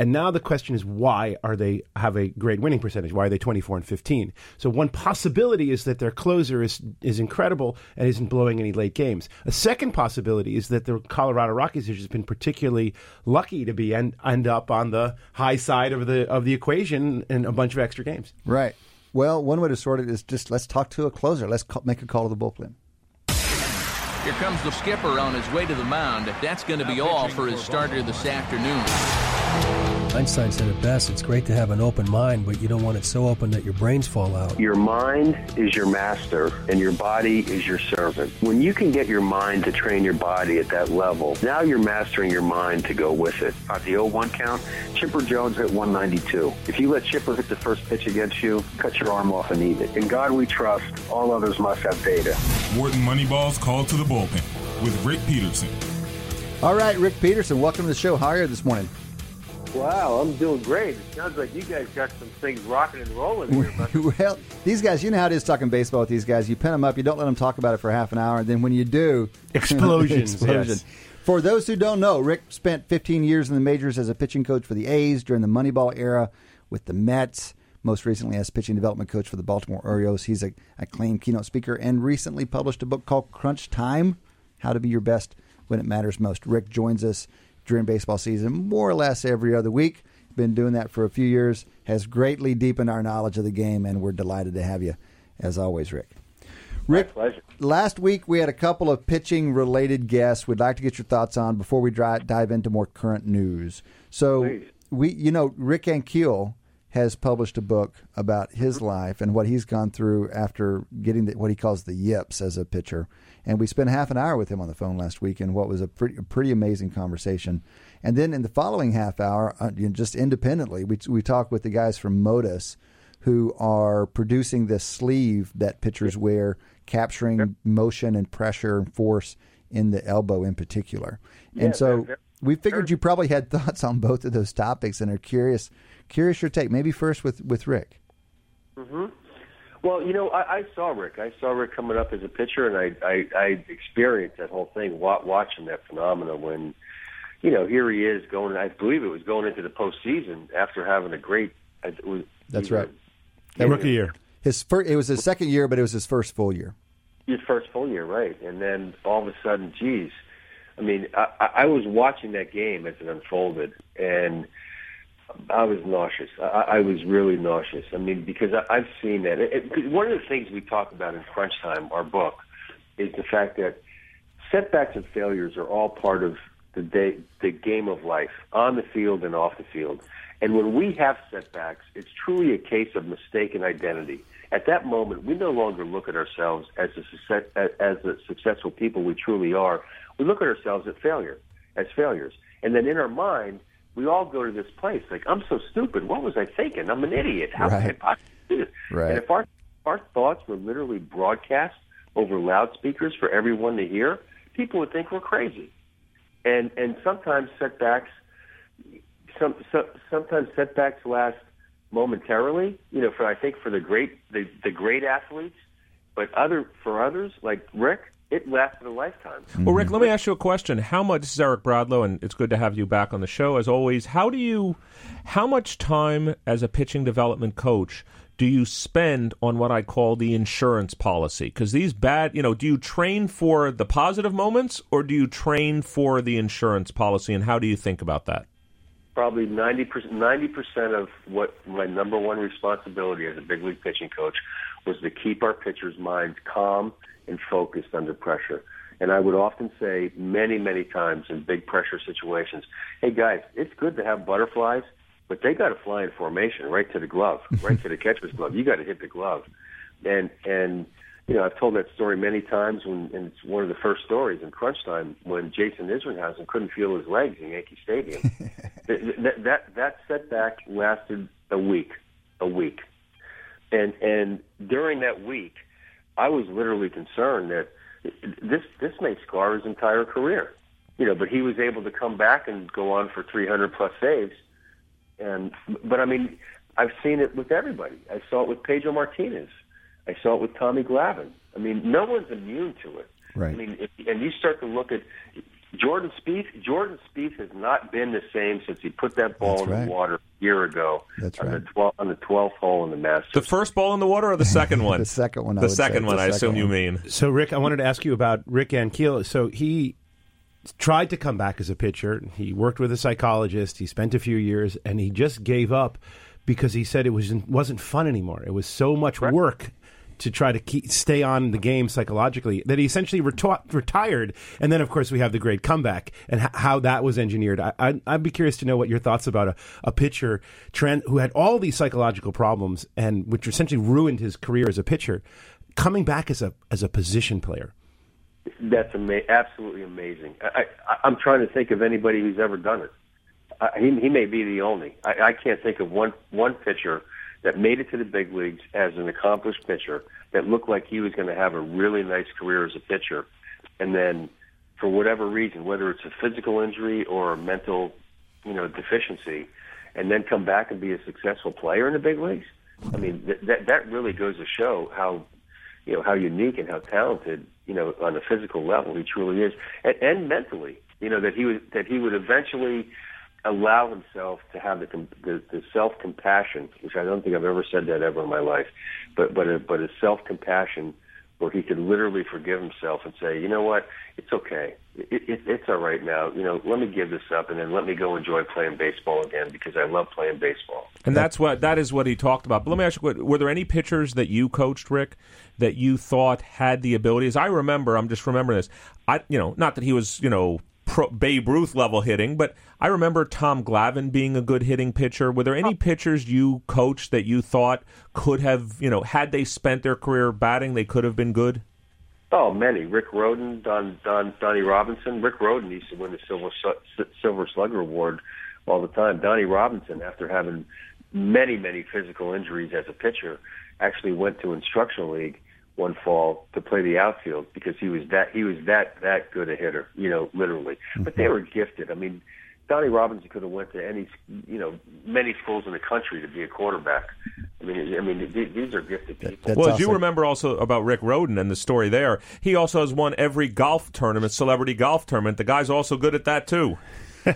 And now the question is why are they have a great winning percentage? Why are they 24 and 15? So one possibility is that their closer is is incredible and isn't blowing any late games. A second possibility is that the Colorado Rockies have just been particularly lucky to be end, end up on the high side of the of the equation in a bunch of extra games. right. Well, one way to sort it is just let's talk to a closer. Let's call, make a call to the bullpen. Here comes the skipper on his way to the mound. That's going to be all for his starter this afternoon. Einstein said it best it's great to have an open mind, but you don't want it so open that your brains fall out. Your mind is your master and your body is your servant. When you can get your mind to train your body at that level, now you're mastering your mind to go with it. On the 0-1 count, Chipper Jones hit 192. If you let Chipper hit the first pitch against you, cut your arm off and eat it. In God we trust, all others must have data. Wharton Moneyball's call to the bullpen with Rick Peterson. All right, Rick Peterson, welcome to the show. How are you this morning? Wow, I'm doing great. It sounds like you guys got some things rocking and rolling here. But well, these guys, you know how it is talking baseball with these guys. You pin them up, you don't let them talk about it for half an hour, and then when you do, Explosions, explosion. yes. For those who don't know, Rick spent 15 years in the majors as a pitching coach for the A's during the Moneyball era with the Mets. Most recently, as pitching development coach for the Baltimore Orioles, he's a acclaimed keynote speaker and recently published a book called Crunch Time: How to Be Your Best When It Matters Most. Rick joins us during baseball season more or less every other week. Been doing that for a few years, has greatly deepened our knowledge of the game, and we're delighted to have you, as always, Rick. Rick, pleasure. last week we had a couple of pitching related guests we'd like to get your thoughts on before we dri- dive into more current news. So, Please. we, you know, Rick Ankiel has published a book about his life and what he's gone through after getting the, what he calls the yips as a pitcher. And we spent half an hour with him on the phone last week in what was a pretty, a pretty amazing conversation. And then in the following half hour, uh, you know, just independently, we, we talked with the guys from Motus who are producing this sleeve that pitchers wear, capturing motion and pressure and force in the elbow in particular. Yeah, and so we figured you probably had thoughts on both of those topics and are curious curious your take. Maybe first with, with Rick. hmm Well, you know, I, I saw Rick. I saw Rick coming up as a pitcher, and I, I, I experienced that whole thing, watching that phenomenon when, you know, here he is going. I believe it was going into the postseason after having a great. Uh, it was, That's right. That rookie year. His fir- it was his second year, but it was his first full year. His first full year, right? And then all of a sudden, geez, I mean, I, I I was watching that game as it unfolded, and I was nauseous. I, I was really nauseous. I mean, because I, I've seen that. It, it, one of the things we talk about in Crunch Time, our book, is the fact that setbacks and failures are all part of the day, the game of life, on the field and off the field. And when we have setbacks, it's truly a case of mistaken identity. At that moment, we no longer look at ourselves as the success, as the successful people we truly are. We look at ourselves as failure, as failures. And then in our mind, we all go to this place like, I'm so stupid. What was I thinking? I'm an idiot. How Right. could I possibly do this? Right. And if our our thoughts were literally broadcast over loudspeakers for everyone to hear, people would think we're crazy. And and sometimes setbacks, some, some sometimes setbacks last momentarily. You know, for I think for the great the, the great athletes, but other for others like Rick, it lasted a lifetime. Well, Rick, mm-hmm. let me ask you a question. How much? This is Eric Bradlow, and it's good to have you back on the show as always. How do you, how much time as a pitching development coach do you spend on what I call the insurance policy? Because these bad, you know, do you train for the positive moments or do you train for the insurance policy? And how do you think about that? probably 90 percent 90 percent of what my number one responsibility as a big league pitching coach was to keep our pitchers' minds calm and focused under pressure. And I would often say many, many times in big pressure situations, hey guys, it's good to have butterflies, but they got to fly in formation right to the glove, right to the catcher's glove. You got to hit the glove. And and you know, I've told that story many times when and it's one of the first stories in crunch time when Jason Isringhausen couldn't feel his legs in Yankee Stadium. that, that that that setback lasted a week, a week, and and during that week, I was literally concerned that this this may scar his entire career, you know. But he was able to come back and go on for 300 plus saves, and but I mean, I've seen it with everybody. I saw it with Pedro Martinez. I saw it with Tommy Glavine. I mean, no one's immune to it. Right. I mean, if, and you start to look at Jordan Spieth. Jordan Spieth has not been the same since he put that ball That's in right. the water a year ago. That's on right. The 12, on the twelfth hole in the Masters. The first ball in the water or the second one? The second one, I The would second one, The I second assume you mean. So, Rick, I wanted to ask you about Rick Ankiel. So he tried to come back as a pitcher. He worked with a psychologist. He spent a few years, and he just gave up because he said it was wasn't fun anymore. It was so much work to try to keep, stay on the game psychologically that he essentially retired. And then, of course, we have the great comeback and h- how that was engineered. I, I'd be curious to know what your thoughts about a, a pitcher tran who had all these psychological problems and which essentially ruined his career as a pitcher, coming back as a as a position player. That's ama- absolutely amazing. I, I, I'm trying to think of anybody who's ever done it. I, he, he may be the only. I, I can't think of one one pitcher that made it to the big leagues as an accomplished pitcher that looked like he was going to have a really nice career as a pitcher, and then for whatever reason, whether it's a physical injury or a mental, you know, deficiency, and then come back and be a successful player in the big leagues. I mean, th- that that really goes to show how you know how unique and how talented you know on a physical level he truly is, and, and mentally. You know that he was that he would eventually allow himself to have the the, the self compassion, which I don't think I've ever said that ever in my life, but but a, but a self compassion where he could literally forgive himself and say, you know what, it's okay, it, it, it's all right now. You know, let me give this up and then let me go enjoy playing baseball again because I love playing baseball. And that's what that is what he talked about. But let me ask you, were there any pitchers that you coached, Rick, that you thought had the abilities? I remember, I'm just remembering this. I, you know, not that he was, you know, pro, Babe Ruth level hitting, but I remember Tom Glavine being a good hitting pitcher. Were there any oh. pitchers you coached that you thought could have, you know, had they spent their career batting, they could have been good? Oh, many. Rick Rhoden, Don, Don, Donnie Robinson. Rick Rhoden used to win the Silver Silver Slugger Award all the time. Donnie Robinson, after having many, many physical injuries as a pitcher, actually went to instructional league one fall to play the outfield because he was that he was that that good a hitter, you know, literally. Mm-hmm. But they were gifted. I mean, Donnie Robinson could have went to any, you know, many schools in the country to be a quarterback. I mean, I mean, these are gifted people. That's well, as you remember also about Rick Rhoden and the story there, he also has won every golf tournament, celebrity golf tournament. The guy's also good at that too.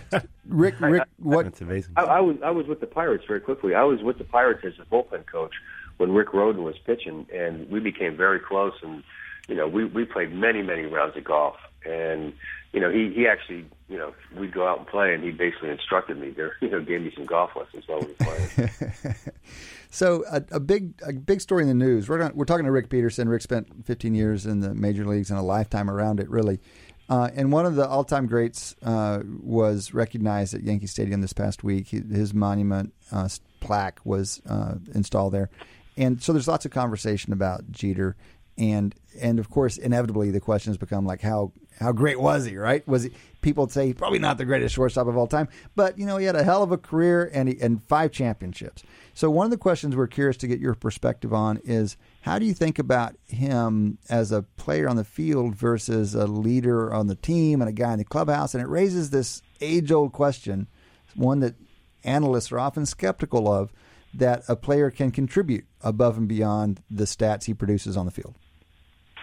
Rick, Rick, what? That's amazing. I, I was I was with the Pirates very quickly. I was with the Pirates as a bullpen coach when Rick Rhoden was pitching, and we became very close. And you know, we we played many many rounds of golf, and you know, he he actually, you know, we'd go out and play, and he basically instructed me there, you know, gave me some golf lessons while we were playing. so a, a, big a big story in the news. We're we're talking to Rick Peterson. Rick spent 15 years in the major leagues and a lifetime around it, really. Uh, and one of the all-time greats uh, was recognized at Yankee Stadium this past week. His monument uh, plaque was uh, installed there, and so there's lots of conversation about Jeter, and and of course, inevitably the questions become like how how great was he? Right? Was he? People say probably not the greatest shortstop of all time, but you know he had a hell of a career and he, and five championships. So one of the questions we're curious to get your perspective on is how do you think about him as a player on the field versus a leader on the team and a guy in the clubhouse? And it raises this age old question, one that analysts are often skeptical of that a player can contribute above and beyond the stats he produces on the field?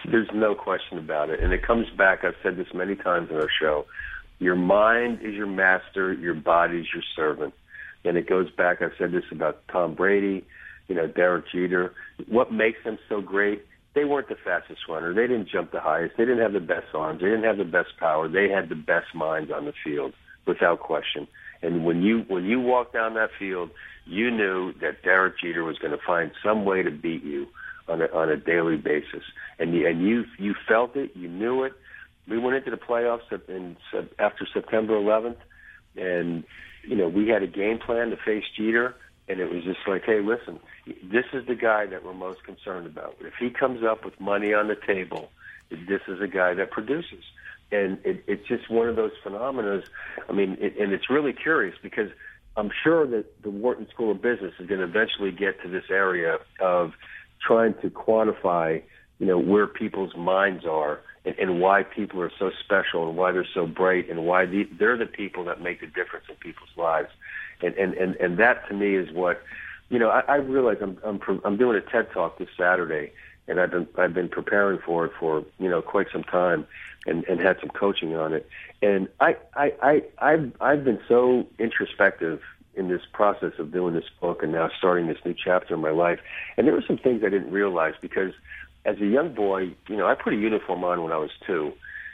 There's no question about it. And it comes back, I've said this many times in our show. Your mind is your master, your body is your servant. And it goes back, I've said this about Tom Brady, you know, Derek Jeter. What makes them so great? They weren't the fastest runner. They didn't jump the highest. They didn't have the best arms. They didn't have the best power. They had the best minds on the field, without question. And when you when you walk down that field, you knew that Derek Jeter was going to find some way to beat you on a, on a daily basis, and you, and you you felt it, you knew it. We went into the playoffs in, after September 11th, and you know we had a game plan to face Jeter, and it was just like, hey, listen, this is the guy that we're most concerned about. If he comes up with money on the table, this is a guy that produces, and it, it's just one of those phenomena. I mean, it, and it's really curious because I'm sure that the Wharton School of Business is going to eventually get to this area of trying to quantify, you know, where people's minds are and, and why people are so special and why they're so bright and why the, they're the people that make the difference in people's lives. And, and, and, and that to me is what, you know, I, I realize I'm, I'm, I'm doing a TED talk this Saturday and I've been, I've been preparing for it for, you know, quite some time and, and had some coaching on it. And I, I, I, I've, I've been so introspective in this process of doing this book and now starting this new chapter in my life. And there were some things I didn't realize because as a young boy, you know, I put a uniform on when I was two,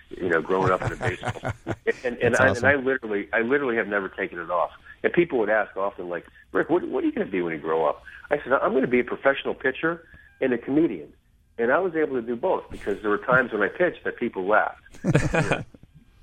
you know, growing up in a baseball. and and I, awesome. and I literally, I literally have never taken it off. And people would ask often, like, Rick, what, what are you going to be when you grow up? I said, I'm going to be a professional pitcher and a comedian. And I was able to do both because there were times when I pitched that people laughed. so,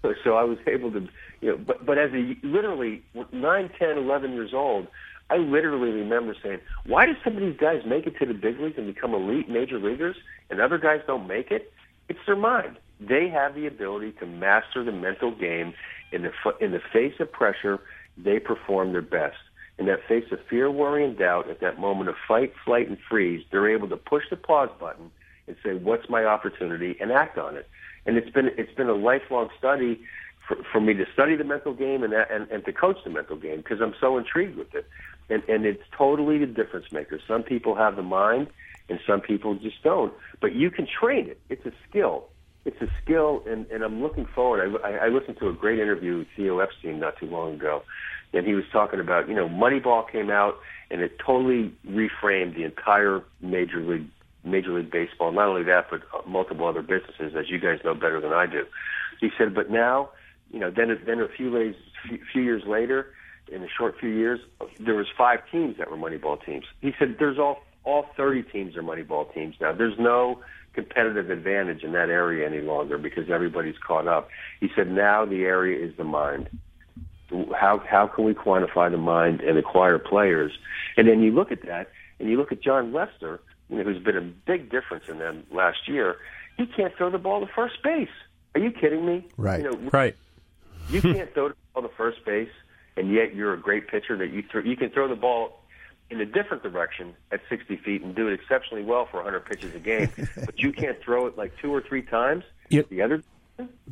so I was able to, you know, but but as a literally nine, ten, eleven years old, I literally remember saying, "Why do some of these guys make it to the big leagues and become elite major leaguers, and other guys don't make it? It's their mind. They have the ability to master the mental game. In the in the face of pressure, they perform their best." In that face of fear, worry, and doubt, at that moment of fight, flight, and freeze, they're able to push the pause button and say, "What's my opportunity?" and act on it. And it's been it's been a lifelong study for, for me to study the mental game and, and and to coach the mental game because I'm so intrigued with it. And and it's totally the difference maker. Some people have the mind, and some people just don't. But you can train it. It's a skill. it's a skill, and, and I'm looking forward. I, I, listened to a great interview with Theo Epstein not too long ago, and he was talking about, you know, Moneyball came out and it totally reframed the entire major league Major League Baseball. Not only that, but uh, multiple other businesses, as you guys know better than I do. He said, but now, you know, then then a few days, few years later, in a short few years, there was five teams that were Moneyball teams. He said, there's all all 30 teams are Moneyball teams now. There's no competitive advantage in that area any longer because everybody's caught up. He said, now the area is the mind how how can we quantify the mind and acquire players? And then you look at that, and you look at Jon Lester, who's been a big difference in them last year. He can't throw the ball to first base. Are you kidding me? Right. You know, right. You can't throw the ball to first base, and yet you're a great pitcher. That you throw, you can throw the ball in a different direction at 60 feet and do it exceptionally well for 100 pitches a game, but you can't throw it like two or three times. Yep. The other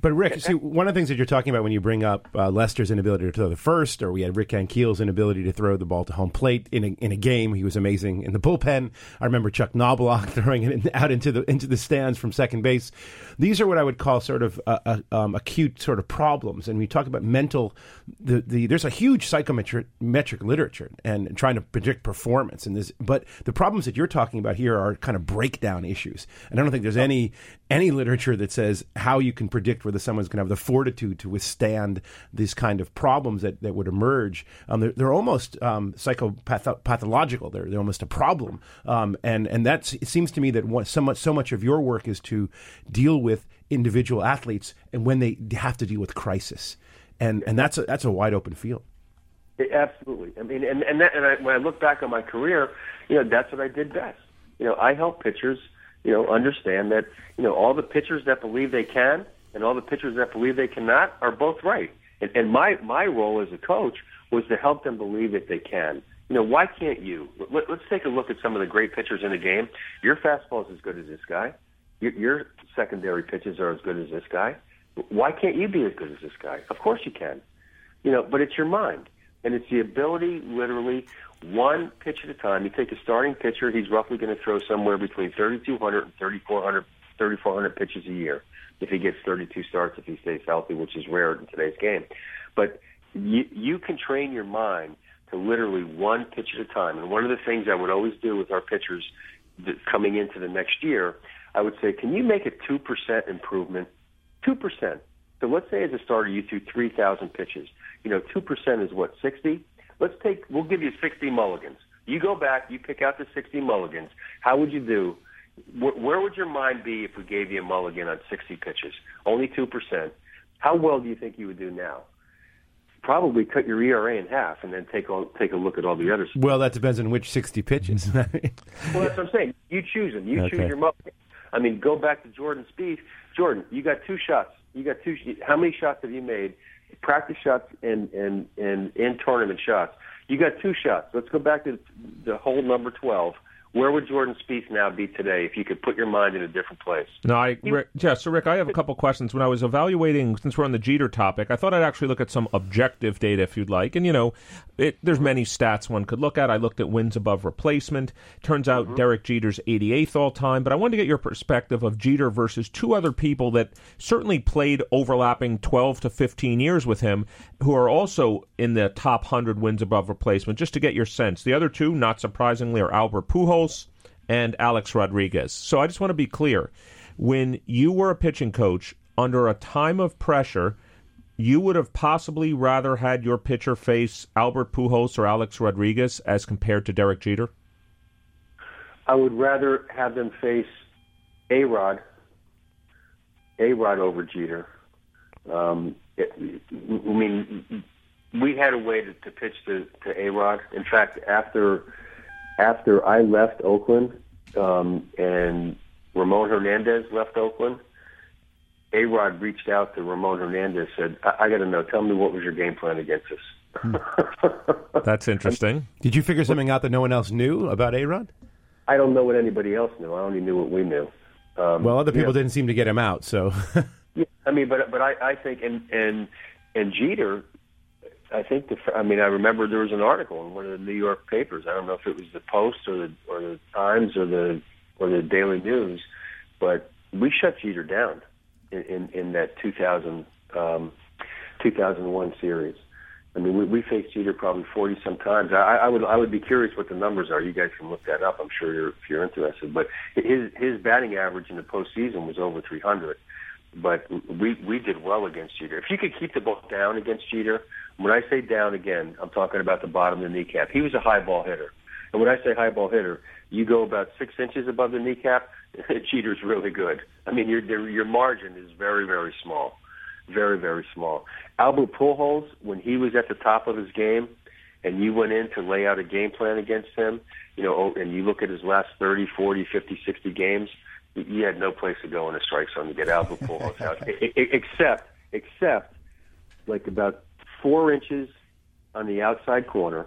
but Rick, see, one of the things that you're talking about when you bring up uh, Lester's inability to throw the first, or we had Rick Ankiel's inability to throw the ball to home plate in a, in a game, he was amazing in the bullpen. I remember Chuck Knoblauch throwing it out into the into the stands from second base. These are what I would call sort of uh, uh, um, acute sort of problems. And we talk about mental. The, the there's a huge psychometric metric literature and trying to predict performance. And this, but the problems that you're talking about here are kind of breakdown issues. And I don't think there's any any literature that says how you can predict whether someone's going to have the fortitude to withstand these kind of problems that, that would emerge. Um, they're, they're, almost um, psychopathological. They're, they're almost a problem. Um, and and that it seems to me that one, so much so much of your work is to deal with individual athletes and when they have to deal with crisis. And and that's a, that's a wide open field. Absolutely. I mean, and and, that, and I, when I look back on my career, you know, that's what I did best. You know, I help pitchers you know, understand that, you know, all the pitchers that believe they can and all the pitchers that believe they cannot are both right. And, and my, my role as a coach was to help them believe that they can. You know, why can't you? Let, let's take a look at some of the great pitchers in the game. Your fastball is as good as this guy. Your, your secondary pitches are as good as this guy. Why can't you be as good as this guy? Of course you can. You know, but it's your mind. And it's the ability, literally, one pitch at a time. You take a starting pitcher, he's roughly going to throw somewhere between 3,200 and 3,400, 3,400 pitches a year if he gets 32 starts, if he stays healthy, which is rare in today's game. But you, you can train your mind to literally one pitch at a time. And one of the things I would always do with our pitchers coming into the next year, I would say, can you make a 2% improvement? 2%. So let's say as a starter you threw 3,000 pitches. You know, 2% is what, 60? Let's take, we'll give you 60 mulligans. You go back, you pick out the 60 mulligans. How would you do? Where would your mind be if we gave you a mulligan on 60 pitches? Only 2%. How well do you think you would do now? Probably cut your ERA in half and then take a, take a look at all the others. Well, that depends on which 60 pitches. well, that's what I'm saying. You choose them. You okay. choose your mulligan. I mean, go back to Jordan Spieth. Jordan, you got two shots. You got two. How many shots have you made practice shots and and and in tournament shots. You got two shots. Let's go back to the hole number twelve. Where would Jordan Spieth now be today if you could put your mind in a different place? No, I Rick, yeah. So Rick, I have a couple questions. When I was evaluating, since we're on the Jeter topic, I thought I'd actually look at some objective data, if you'd like. And you know, it, there's many stats one could look at. I looked at wins above replacement. Turns out mm-hmm. Derek Jeter's 88th all time. But I wanted to get your perspective of Jeter versus two other people that certainly played overlapping 12 to 15 years with him, who are also in the top 100 wins above replacement. Just to get your sense, the other two, not surprisingly, are Albert Pujols and Alex Rodriguez. So I just want to be clear. When you were a pitching coach under a time of pressure, you would have possibly rather had your pitcher face Albert Pujols or Alex Rodriguez as compared to Derek Jeter? I would rather have them face A Rod, A Rod over Jeter. Um, it, I mean, we had a way to, to pitch to, to A Rod. In fact, after after I left Oakland um, and Ramon Hernandez left Oakland, A Rod reached out to Ramon Hernandez, said, I, I got to know, tell me what was your game plan against us. Hmm. That's interesting. Did you figure something out that no one else knew about A Rod? I don't know what anybody else knew. I only knew what we knew. Um, well, other people didn't seem to get him out, so. yeah, I mean, but but I, I think and and and Jeter I think the I mean I remember there was an article in one of the New York papers. I don't know if it was the Post or the or the Times or the or the Daily News, but we shut Jeter down. in, in, in that 2000, um, 2001 series. I mean, we, we faced Jeter probably 40 some times. I, I would I would be curious what the numbers are. You guys can look that up. I'm sure you're, if you're interested. But his his batting average in the postseason was over 300. But we we did well against Jeter. If you could keep the ball down against Jeter, when I say down again, I'm talking about the bottom of the kneecap. He was a high ball hitter. And when I say high ball hitter, you go about six inches above the kneecap, Jeter's really good. I mean, your your margin is very very small, very very small. Albert Pujols, when he was at the top of his game, and you went in to lay out a game plan against him, you know, oh, and you look at his last 30, 40, 50, 60 games, you had no place to go in a strike zone to get Albert Pujols out, except except like about four inches on the outside corner.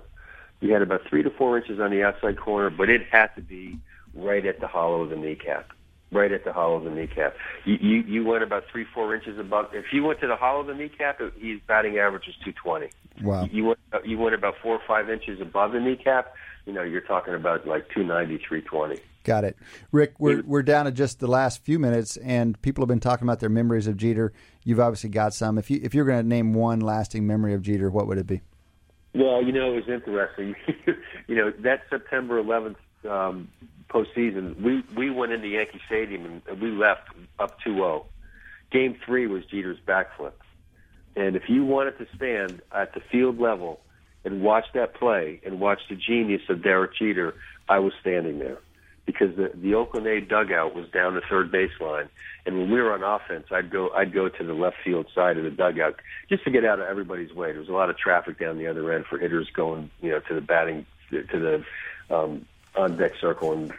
You had about three to four inches on the outside corner, but it had to be right at the hollow of the kneecap right at the hollow of the kneecap. You, you you went about three four inches above. If you went to the hollow of the kneecap, his batting average was two twenty. Wow. You went you went about four or five inches above the kneecap. You know, you're talking about like 290, 320. Got it, Rick. We're we're down to just the last few minutes, and people have been talking about their memories of Jeter. You've obviously got some. If you if you're going to name one lasting memory of Jeter, what would it be? Well, you know, it was interesting. you know, that September 11th um, postseason, we we went into Yankee Stadium and we left up 2-0. Game three was Jeter's backflip, and if you wanted to stand at the field level and watch that play and watch the genius of Derek Jeter, I was standing there because the the Oakland A dugout was down the third baseline, and when we were on offense, I'd go I'd go to the left field side of the dugout just to get out of everybody's way. There was a lot of traffic down the other end for hitters going, you know, to the batting to the um, on deck circle and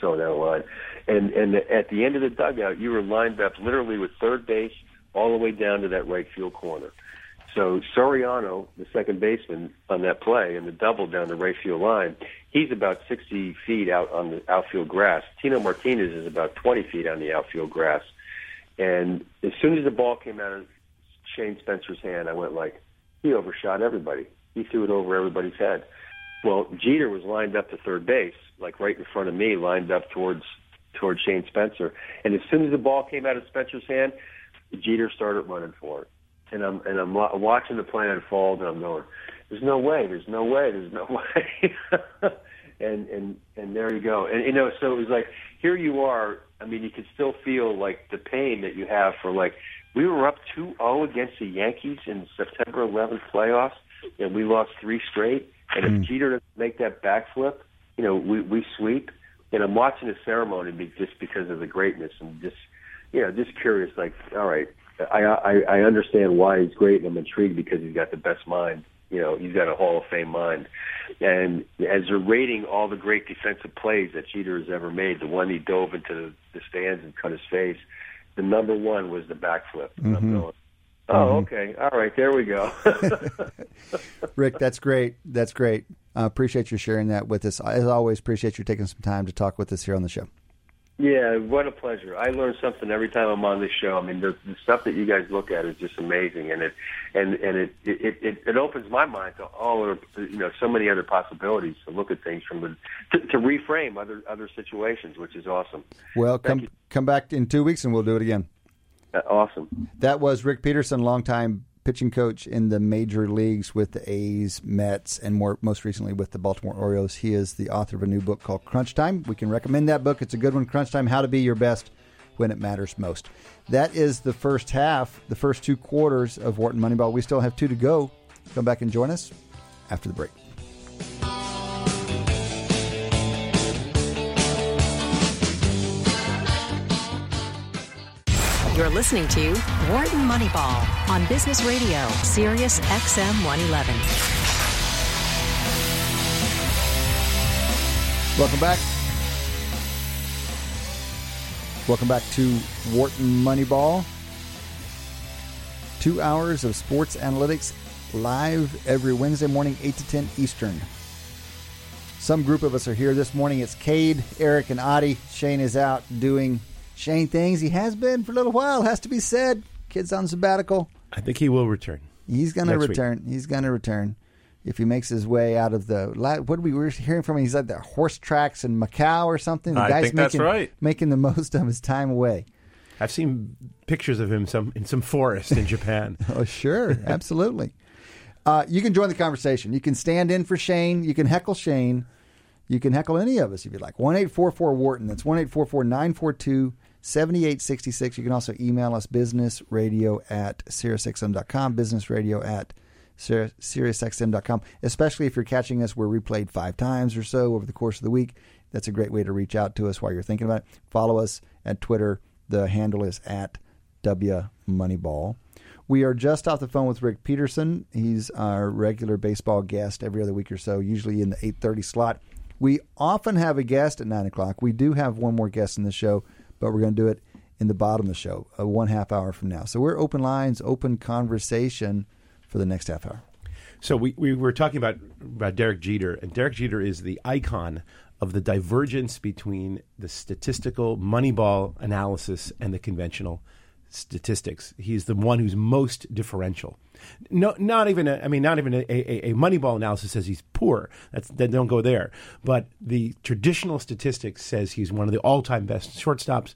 so down line. And and at the end of the dugout, you were lined up literally with third base all the way down to that right field corner. So Soriano, the second baseman on that play and the double down the right field line, he's about 60 feet out on the outfield grass. Tino Martinez is about 20 feet on the outfield grass. And as soon as the ball came out of Shane Spencer's hand, I went like, he overshot everybody. He threw it over everybody's head. Well, Jeter was lined up to third base, like right in front of me, lined up towards towards Shane Spencer. And as soon as the ball came out of Spencer's hand, Jeter started running for it. And I'm and I'm watching the play unfold, and I'm going, "There's no way. There's no way. There's no way." and and and there you go. And you know, so it was like here you are. I mean, you can still feel like the pain that you have for like we were up 2-0 against the Yankees in September 11th playoffs, and we lost three straight and if mm. Jeter doesn't make that backflip, you know, we we sweep. And I'm watching the ceremony just because of the greatness and just, you know, just curious. Like, all right, I, I I understand why he's great, and I'm intrigued because he's got the best mind. You know, he's got a Hall of Fame mind. And as they're rating all the great defensive plays that Jeter has ever made, the one he dove into the, the stands and cut his face, the number one was the backflip. Mm-hmm. I'm going, Oh, mm-hmm. okay. All right, there we go. Rick, that's great. That's great. I uh, appreciate you sharing that with us. As always, appreciate you taking some time to talk with us here on the show. Yeah, what a pleasure. I learn something every time I'm on this show. I mean, the, the stuff that you guys look at is just amazing, and it and and it it, it it opens my mind to all of you know so many other possibilities to look at things from the to, to reframe other other situations, which is awesome. Well, Thank come you. come back in two weeks and we'll do it again. Uh, awesome. That was Rick Peterson, longtime pitching coach in the major leagues with the A's, Mets, and more most recently with the Baltimore Orioles. He is the author of a new book called Crunch Time. We can recommend that book. It's a good one, Crunch Time: How to Be Your Best When It Matters Most. That is the first half, the first two quarters of Wharton Moneyball. We still have two to go. Come back and join us after the break. You're listening to Wharton Moneyball on Business Radio, Sirius XM 111. Welcome back. Welcome back to Wharton Moneyball. Two hours of sports analytics live every Wednesday morning, 8 to 10 Eastern. Some group of us are here this morning. It's Cade, Eric, and Adi. Shane is out doing Shane things. He has been for a little while, has to be said. Kid's on sabbatical. I think he will return. He's going to return. Week. He's going to return if he makes his way out of the. What we were hearing from him, he's at the horse tracks in Macau or something. The I guy's think making, that's right. Making the most of his time away. I've seen pictures of him some in some forest in Japan. oh, sure, absolutely. Uh, you can join the conversation. You can stand in for Shane. You can heckle Shane. You can heckle any of us if you'd like. One eight four four Wharton. That's one eight four four nine four two. 7866. You can also email us businessradio at SiriusXM.com, businessradio at SiriusXM.com, especially if you're catching us where we played five times or so over the course of the week. That's a great way to reach out to us while you're thinking about it. Follow us at Twitter. The handle is at W Moneyball. We are just off the phone with Rick Peterson. He's our regular baseball guest every other week or so, usually in the 8.30 slot. We often have a guest at 9 o'clock. We do have one more guest in the show, but we're going to do it in the bottom of the show, uh, one half hour from now. So we're open lines, open conversation for the next half hour. So we, we were talking about, about Derek Jeter, and Derek Jeter is the icon of the divergence between the statistical Moneyball analysis and the conventional statistics. He's the one who's most differential. No, not even. A, I mean, not even a, a, a Moneyball analysis says he's poor. That's that don't go there. But the traditional statistics says he's one of the all-time best shortstops.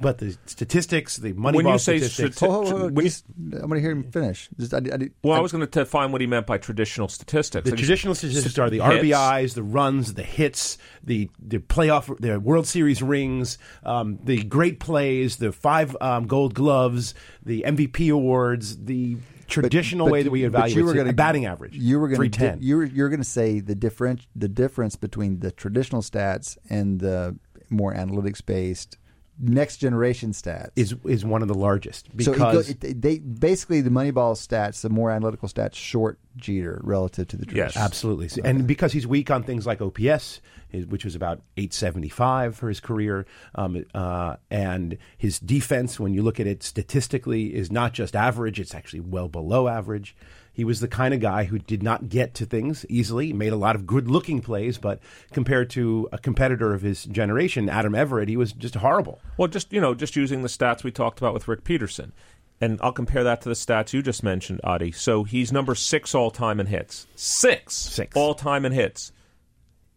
But the statistics, the Moneyball When you say statistics, stati- Oh, oh, oh, when you- I'm going to hear him finish. Just, I, I, well, I was going to define what he meant by traditional statistics. The Like, traditional statistics are the hits. RBIs, the runs, the hits, the the playoff, the World Series rings, um, the great plays, the five um, Gold Gloves, the MVP awards, the traditional but way you- that we evaluate you were gonna- batting average. You were going to ten. you were you're going to say the different the difference between the traditional stats and the more analytics based next generation stats is is one of the largest So because go- it- they basically the Moneyball stats, the more analytical stats, short Jeter relative to the traditional. Absolutely. So- And because he's weak on things like OPS, which was about 875 for his career, um, uh, and his defense, when you look at it statistically, is not just average, it's actually well below average. He was the kind of guy who did not get to things easily, made a lot of good looking plays, but compared to a competitor of his generation, Adam Everett, he was just horrible. Well, just you know, just using the stats we talked about with Rick Peterson, and I'll compare that to the stats you just mentioned, Adi. So he's number six all time in hits, six, Six. all time in hits.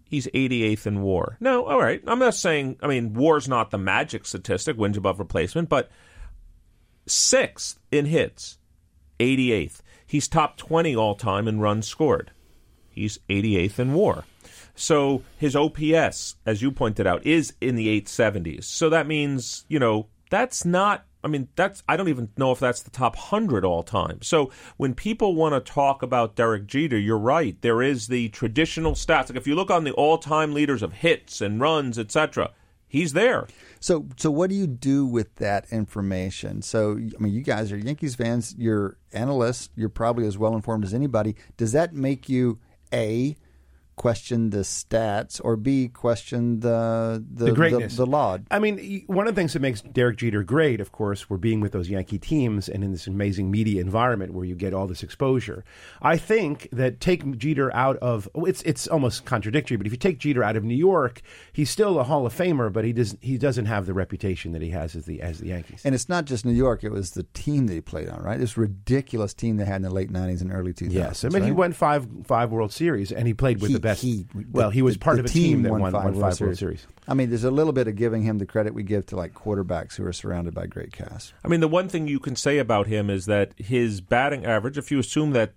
He's 88th in WAR. No, all right. I'm not saying. I mean, WAR's not the magic statistic, wins above replacement, but sixth in hits, 88th. He's top 20 all time in runs scored. He's 88th in WAR. So his OPS, as you pointed out, is in the 870s. So that means, you know, that's not. I mean, that's. I don't even know if that's the top hundred all time. So when people want to talk about Derek Jeter, you're right. There is the traditional stats. Like if you look on the all-time leaders of hits and runs, etc., he's there. So, so what do you do with that information? So, I mean, you guys are Yankees fans. You're analysts. You're probably as well informed as anybody. Does that make you a question the stats or b question the the, the greatness, the, laud? I mean, one of the things that makes Derek Jeter great, of course, were being with those Yankee teams and in this amazing media environment where you get all this exposure. I think that take Jeter out of it's it's almost contradictory, but if you take Jeter out of New York, he's still a Hall of Famer, but he doesn't he doesn't have the reputation that he has as the as the Yankees. And it's not just New York; it was the team that he played on, right? This ridiculous team they had in the late '90s and early 2000s. Yes, I mean he right? won five five World Series and he played with He- the best. he- well, he was the- part the of a team, that won won, five won World Series. World Series. I mean, there's a little bit of giving him the credit we give to like quarterbacks who are surrounded by great casts. I mean, the one thing you can say about him is that his batting average, if you assume that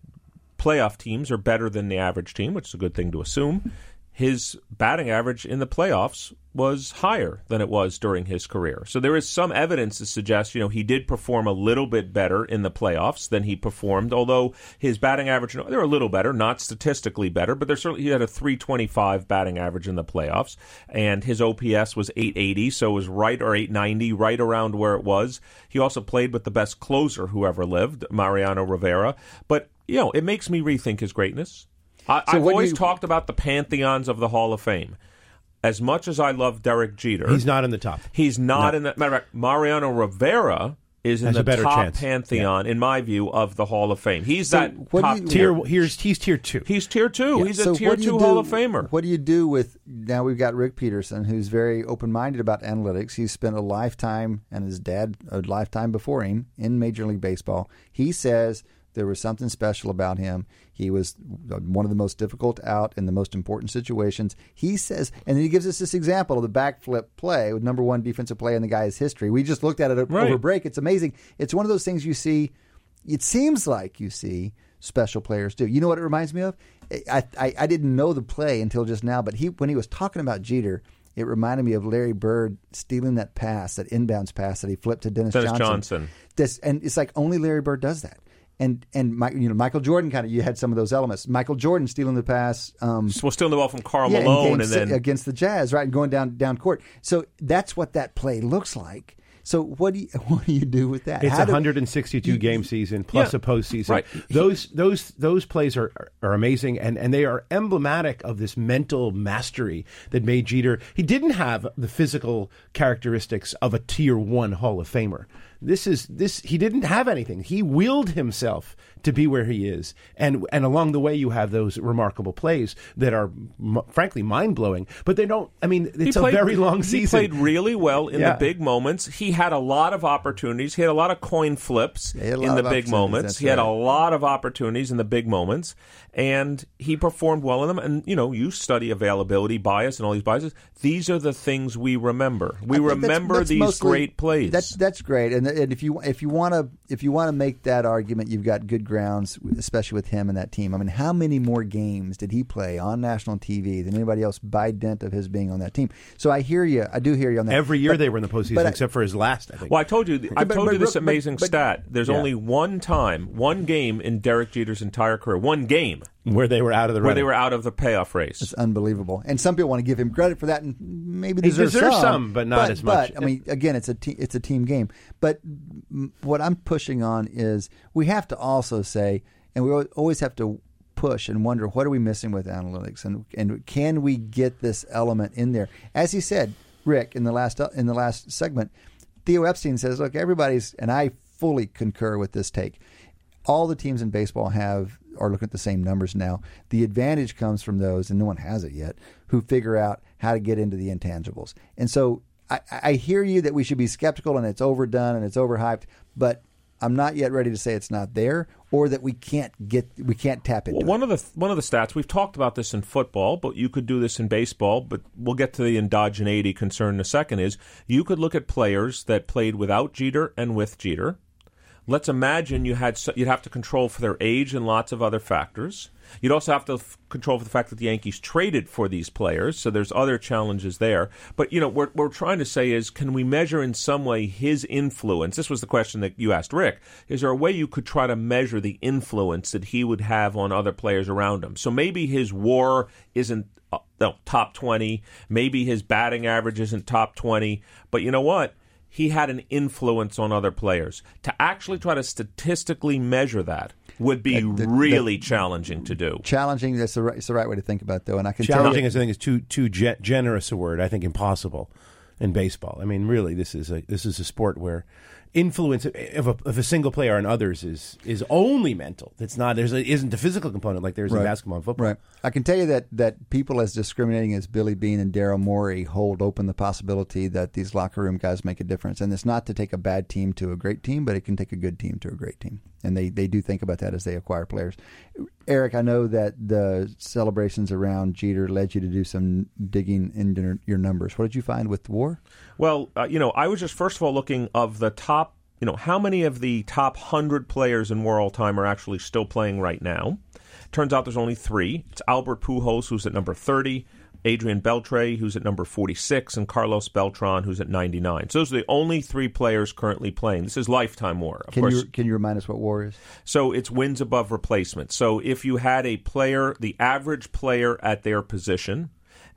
playoff teams are better than the average team, which is a good thing to assume, his batting average in the playoffs was higher than it was during his career. So there is some evidence to suggest, you know, he did perform a little bit better in the playoffs than he performed, although his batting average, they're a little better, not statistically better, but there's certainly, he had a 325 batting average in the playoffs, and his OPS was 880, so it was right, or 890, right around where it was. He also played with the best closer who ever lived, Mariano Rivera. But, you know, it makes me rethink his greatness. I, So I've what always you- talked about the pantheons of the Hall of Fame. As much as I love Derek Jeter, He's not in the top. He's not No. in the matter of fact, Mariano Rivera is in Has the a better top chance. pantheon, in my view, of the Hall of Fame. He's So that what do top you- tier. Tier here's he's tier two. He's tier two. He's a tier what do two Hall of Famer. What do you do with now? We've got Rick Peterson, who's very open-minded about analytics. He's spent a lifetime, and his dad a lifetime before him in Major League Baseball. He says There was something special about him. He was uh, one of the most difficult out in the most important situations. He says, and then he gives us this example of the backflip play with number one defensive play in the guy's history. We just looked at it Right. over break. It's amazing. It's one of those things you see. It seems like you see special players do. You know what it reminds me of? I, I I didn't know the play until just now, but he when he was talking about Jeter, it reminded me of Larry Bird stealing that pass, that inbounds pass that he flipped to Dennis, Dennis Johnson. Johnson. This and it's like only Larry Bird does that. And and my, you know Michael Jordan kind of you had some of those elements. Michael Jordan stealing the pass. Um, Well, stealing the ball from Karl yeah, Malone, game and then against the Jazz, right, and going down down court. So that's what that play looks like. So what do you what do you do with that? It's How a do- 162 game season plus Yeah. a postseason. Right. Those those those plays are are amazing and and they are emblematic of this mental mastery that made Jeter. He didn't have the physical characteristics of a tier one Hall of Famer. This is this he didn't have anything. He willed himself to be where he is, and and along the way you have those remarkable plays that are m- frankly mind blowing. But they don't. I mean, it's played, a very long season. He played really well in Yeah. the big moments. He had a lot of opportunities. He had a lot of coin flips he had a in the big moments. that's He had a lot of opportunities in the big moments, and he performed well in them. And you know, you study availability, bias, and all these biases. These are the things we remember. We I think that's- remember that's these mostly- great plays. That's that's great, and and if you if you want to if you want to make that argument, you've got good grounds, especially with him and that team. I mean, how many more games did he play on national TV than anybody else by dint of his being on that team? So I hear you. I do hear you on that. Every year But- they were in the postseason, I- except for his last. I think. Well, I told you, I told but- you this but- amazing but- stat. There's Yeah. only one time, one game in Derek Jeter's entire career, one game where they were out of the where running. they were out of the payoff race. It's unbelievable, and some people want to give him credit for that, and maybe He deserves, deserves some, but not as much. But I mean, again, it's a te- it's a team game. But m- what I'm pushing on is we have to also say, and we always have to push and wonder what are we missing with analytics, and and can we get this element in there? As he said, Rick, in the last uh, in the last segment, Theo Epstein says, look, everybody's, and I fully concur with this take. All the teams in baseball have are looking at the same numbers now. The advantage comes from those, and no one has it yet, who figure out how to get into the intangibles. And so I, I hear you that we should be skeptical and it's overdone and it's overhyped, but I'm not yet ready to say it's not there or that we can't get we can't tap into Well, it. one of the one of the stats we've talked about this in football, but you could do this in baseball. But we'll get to the endogeneity concern in a second. Is you could look at players that played without Jeter and with Jeter. Let's imagine you had you'd have to control for their age and lots of other factors. You'd also have to f- control for the fact that the Yankees traded for these players, so there's other challenges there. But you know, what we're trying to say is, can we measure in some way his influence? This was the question that you asked Rick. Is there a way you could try to measure the influence that he would have on other players around him? So maybe his WAR isn't uh, no, top twenty. Maybe his batting average isn't top twenty. But you know what? He had an influence on other players. To actually try to statistically measure that would be uh, the- really challenging to do. Challenging that's the right, it's the right way to think about it, though, and I can tell you, Challenging, is, I think, is too too ge- generous a word. I think impossible in baseball. I mean, really, this is a this is a sport where influence of a, of a single player on others is is only mental. It's not there's a, isn't a physical component like there's in basketball and football. Right. I can tell you that that people as discriminating as Billy Beane and Daryl Morey hold open the possibility that these locker room guys make a difference. And it's not to take a bad team to a great team, but it can take a good team to a great team. And they, they do think about that as they acquire players. Eric, I know that the celebrations around Jeter led you to do some digging into your numbers. What did you find with WAR? Well, uh, you know, I was just first of all looking of the top. You know, how many of the top hundred players in war all time are actually still playing right now? Turns out there's only three. It's Albert Pujols, who's at number thirty. Adrian Beltre, who's at number 46, and Carlos Beltran, who's at 99. So those are the only three players currently playing. This is lifetime war. Of Can course, you can you remind us what WAR is? So it's wins above replacement. So if you had a player, the average player at their position,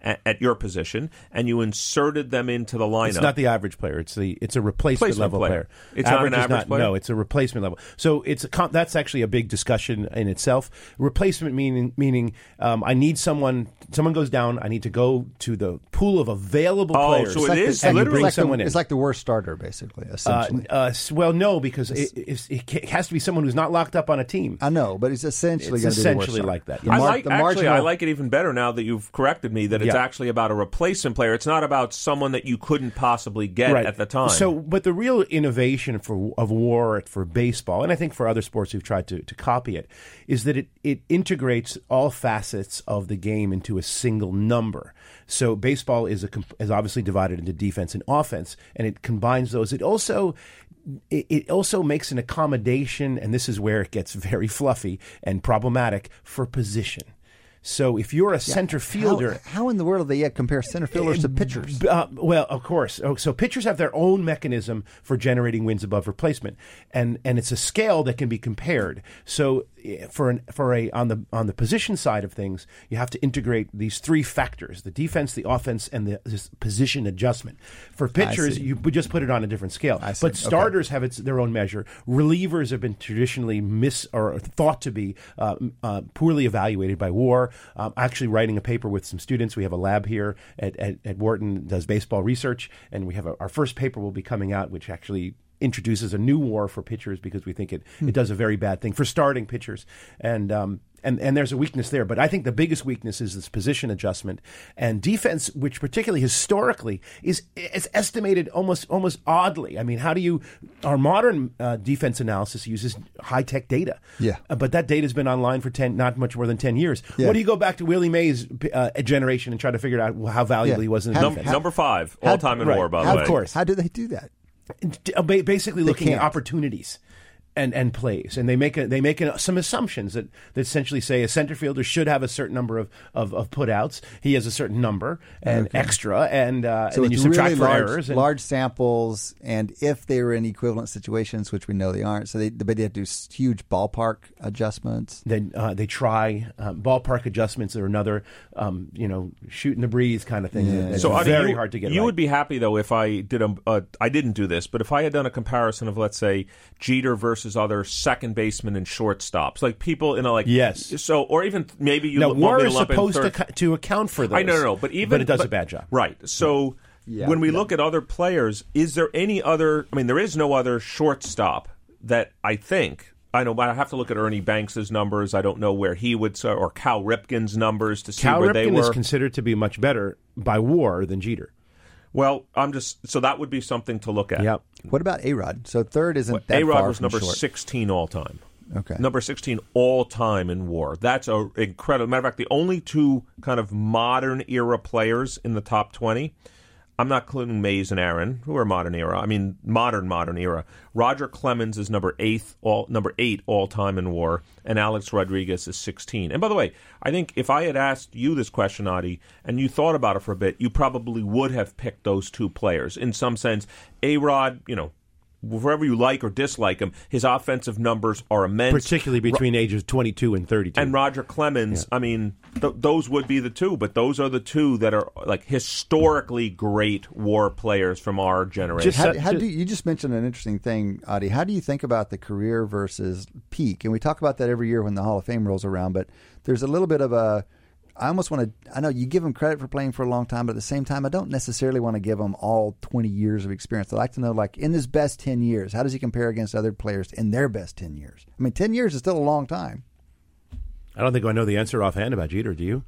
at, at your position, and you inserted them into the lineup. It's not the average player. It's the it's a replacement, Replacement level player. player. It's not an is average player? No, it's a replacement level. So it's a com- that's actually a big discussion in itself. Replacement meaning meaning um, I need someone. Someone goes down. I need to go to the pool of available Oh, players. so it is and you literally- bring like someone the, in. It's like the worst starter, basically, uh, essentially. uh, s- well, no, because it, it's- it ca- it has to be someone who's not locked up on a team. I know, but it's essentially It's going be the worst essentially like that. The I mar- like the actually. I like it even better now that you've corrected me that it's It's actually about a replacement player. It's not about someone that you couldn't possibly get at the time. So, but the real innovation for of war for baseball, and I think for other sports who've tried to, to copy it, is that it, it integrates all facets of the game into a single number. So, baseball is a is obviously divided into defense and offense, and it combines those. It also it also makes an accommodation, and this is where it gets very fluffy and problematic for position. So, if you're a center fielder, How, how in the world do they uh, compare center fielders to pitchers? uh, well, of course. Oh, So pitchers have their own mechanism for generating wins above replacement, and and it's a scale that can be compared. So eh, for an, for a on the on the position side of things, you have to integrate these three factors: the defense, the offense, and the this position adjustment. For pitchers, you just put it on a different scale. But Okay. starters have its their own measure. Relievers have been traditionally mis or thought to be uh, uh, poorly evaluated by WAR. Um, actually, writing a paper with some students. We have a lab here at, at, at Wharton that does baseball research, and we have a, our first paper will be coming out, which actually introduces a new war for pitchers because we think it, Hmm. it does a very bad thing for starting pitchers. And um, and, and there's a weakness there. But I think the biggest weakness is this position adjustment and defense, which particularly historically is is estimated almost almost oddly. I mean, how do you? Our modern uh, defense analysis uses high tech data. Yeah. Uh, but that data's been online for ten, not much more than ten years. Yeah. What do you go back to Willie Mays' uh, generation and try to figure out how valuable Yeah. he was in the How- defense? Num- number five all time in right. war, by the way. Of course. How do they do that? D- uh, ba- basically looking at opportunities and, and plays, and they make a, they make a, some assumptions that, that essentially say a center fielder should have a certain number of, of, of putouts. He has a certain number and extra, and, uh, So and then you it's subtract really for large, errors. And, large samples, and if they were in equivalent situations, which we know they aren't, so they but they have to do huge ballpark adjustments. then uh, they try um, ballpark adjustments or another, um, you know, shooting the breeze kind of thing. Yeah. That's So Adi, very you, hard to get. You right. would be happy though if I did a. Uh, I didn't do this, but if I had done a comparison of let's say Jeter versus other second basemen and shortstops, like people in a like Yes. So or even maybe you now lump war me is lump supposed to, third- co- to account for those. I know, no, no, but even but it does a bad job. Right. So Yeah, when we yeah. look at other players, is there any other? I mean, there is no other shortstop that I think. I know, but I have to look at Ernie Banks's numbers. I don't know where he would, or Cal Ripken's numbers to see Cal where they Ripken were. is considered to be much better by war than Jeter. Well, I'm just so that would be something to look at. Yep. What about A Rod? So third isn't that A Rod was number short. 16 all time. Okay. Number 16 all time in war. That's a incredible. Matter of fact, the only two kind of modern era players in the top 20. I'm not including Mays and Aaron, who are modern era. I mean, modern modern era. Roger Clemens is number eighth, all number eight all time in war, and Alex Rodriguez is 16. And by the way, I think if I had asked you this question, Adi, and you thought about it for a bit, you probably would have picked those two players in some sense. A Rod, you know, wherever you like or dislike him, his offensive numbers are immense. particularly between ages 22 and 32. and Roger Clemens, I mean, th- those would be the two, but those are the two that are like historically great war players from our generation. Just- How, how ju- do you just mentioned an interesting thing, Adi? How do you think about the career versus peak? And we talk about that every year when the Hall of Fame rolls around. But there's a little bit of a. I almost want to. I know you give them credit for playing for a long time, but at the same time, I don't necessarily want to give them all 20 years of experience. I'd like to know, like in his best 10 years, how does he compare against other players in their best 10 years? I mean, 10 years is still a long time. I don't think I know the answer offhand about Jeter. Do you?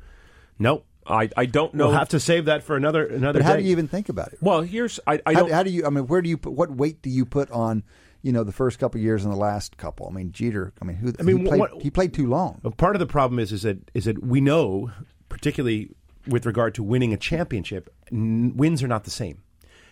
Nope. I, I don't know. We'll have to save that for another another But how day. do you even think about it? well, here's I, I how, don't. how do you? I mean, where do you put? What weight do you put on? You know, the first couple years and the last couple. I mean, Jeter. I mean, who? I mean, he played, what- he played too long. Part of the problem is is that is that we know, particularly with regard to winning a championship, n- wins are not the same,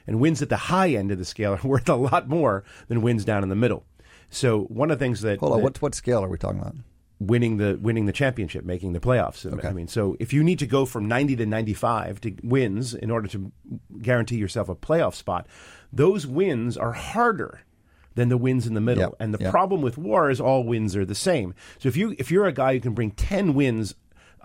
and wins at the high end of the scale are worth a lot more than wins down in the middle. So one of the things that, Hold on, that what what scale are we talking about? winning the winning the championship, making the playoffs. Okay. I mean, so if you need to go from ninety to ninety five to wins in order to guarantee yourself a playoff spot, those wins are harder than the wins in the middle. Yep, And the yep. problem with war is all wins are the same. So if you if you're a guy who can bring ten wins.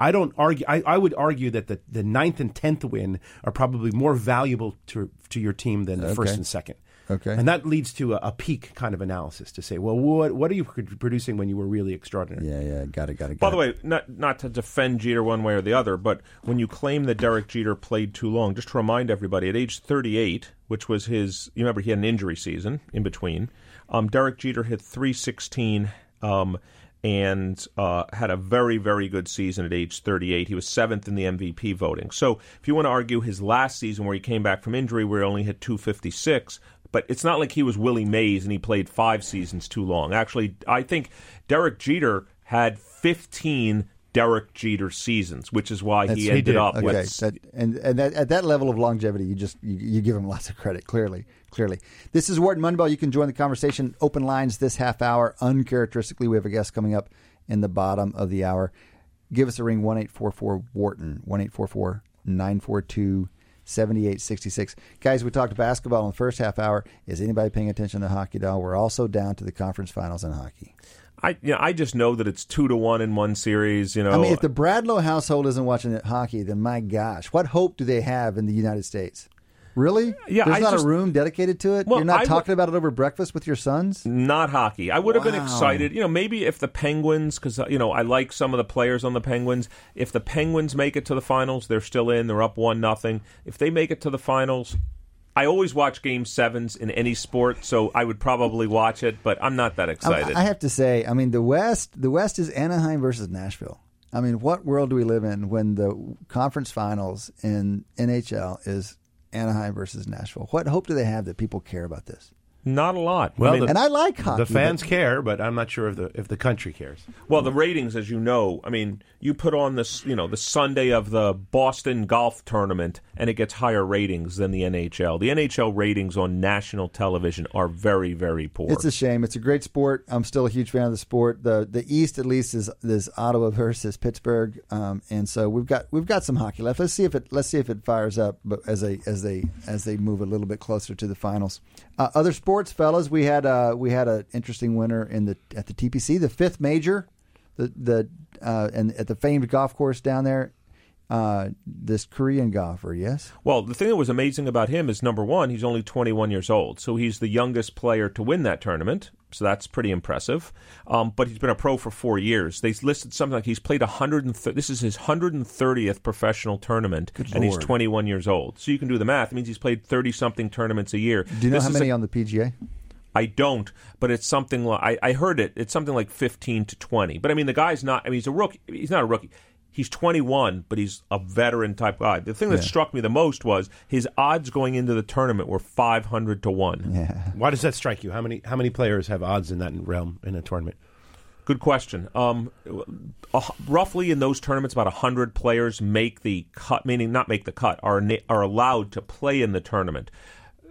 I don't argue. I, I would argue that the, the ninth and tenth win are probably more valuable to to your team than the first and second. Okay. and that leads to a, a peak kind of analysis to say, well, what what are you producing when you were really extraordinary? Yeah, yeah, got it, got it. By got the it. way, not not to defend Jeter one way or the other, but when you claim that Derek Jeter played too long, just to remind everybody, at age 38, which was his, you remember he had an injury season in between. Um, Derek Jeter hit 316 um, and uh, had a very, very good season at age 38. He was seventh in the MVP voting. So if you want to argue his last season where he came back from injury, where he only hit 256, but it's not like he was Willie Mays and he played five seasons too long. Actually, I think Derek Jeter had 15 Derek Jeter seasons, which is why That's- he ended up okay. with. That, and and that, at that level of longevity, you just you, you give him lots of credit. Clearly, clearly. This is Wharton Moneyball. You can join the conversation. Open lines this half hour. Uncharacteristically, we have a guest coming up in the bottom of the hour. Give us a ring one eight four four Wharton one eight four four nine four two. 7866. Guys, we talked basketball in the first half hour. Is anybody paying attention to hockey doll? We're also down to the conference finals in hockey. I you know, I just know that it's two to one in one series. You know, I mean, if the Bradlow household isn't watching it hockey, then my gosh, what hope do they have in the United States? Really? Yeah, There's I not just- a room dedicated to it. Well, You're not I talking about it over breakfast with your sons. Not hockey. I would have been excited. You know, maybe if the Penguins, because uh, you know I like some of the players on the Penguins. If the Penguins make it to the finals, they're still in. They're up one nothing. If they make it to the finals, I always watch Game Sevens in any sport, so I would probably watch it. But I'm not that I, excited. I have to say, I mean, the West, the West is Anaheim versus Nashville. I mean, what world do we live in when the conference finals in NHL is Anaheim versus Nashville? What hope do they have that people care about this? Not a lot. Well, I mean, the- And I like hockey. The fans but- care, but I'm not sure if the if the country cares. Well, the ratings, as you know, I mean, you put on this, you know, the Sunday of the Boston golf tournament, and it gets higher ratings than the NHL. The NHL ratings on national television are very, very poor. It's a shame. It's a great sport. I'm still a huge fan of the sport. the The East, at least, is is Ottawa versus Pittsburgh, um, and so we've got we've got some hockey left. Let's see if it let's see if it fires up. But as they as they as they move a little bit closer to the finals, uh, other sports, fellas, we had uh, we had an interesting winner in the at the TPC, the fifth major, the the uh, and at the famed golf course down there. Uh, this Korean golfer, yes. Well, the thing that was amazing about him is number one, he's only 21 years old, so he's the youngest player to win that tournament. So that's pretty impressive. Um, but he's been a pro for four years. They listed something like he's played 130. This is his 130th professional tournament, and he's 21 years old. So you can do the math. It means he's played 30 something tournaments a year. Do you know This how is a- many on the PGA? I don't, but it's something like I, I heard it. It's something like fifteen to twenty. But I mean, the guy's not. I mean, he's a rookie. He's not a rookie. He's twenty one, but he's a veteran type guy. The thing that struck me the most was his odds going into the tournament were five hundred to one. Yeah. Why does that strike you? How many how many players have odds in that realm in a tournament? Good question. Um, uh, roughly in those tournaments, about hundred players make the cut, meaning not make the cut, are na- are allowed to play in the tournament.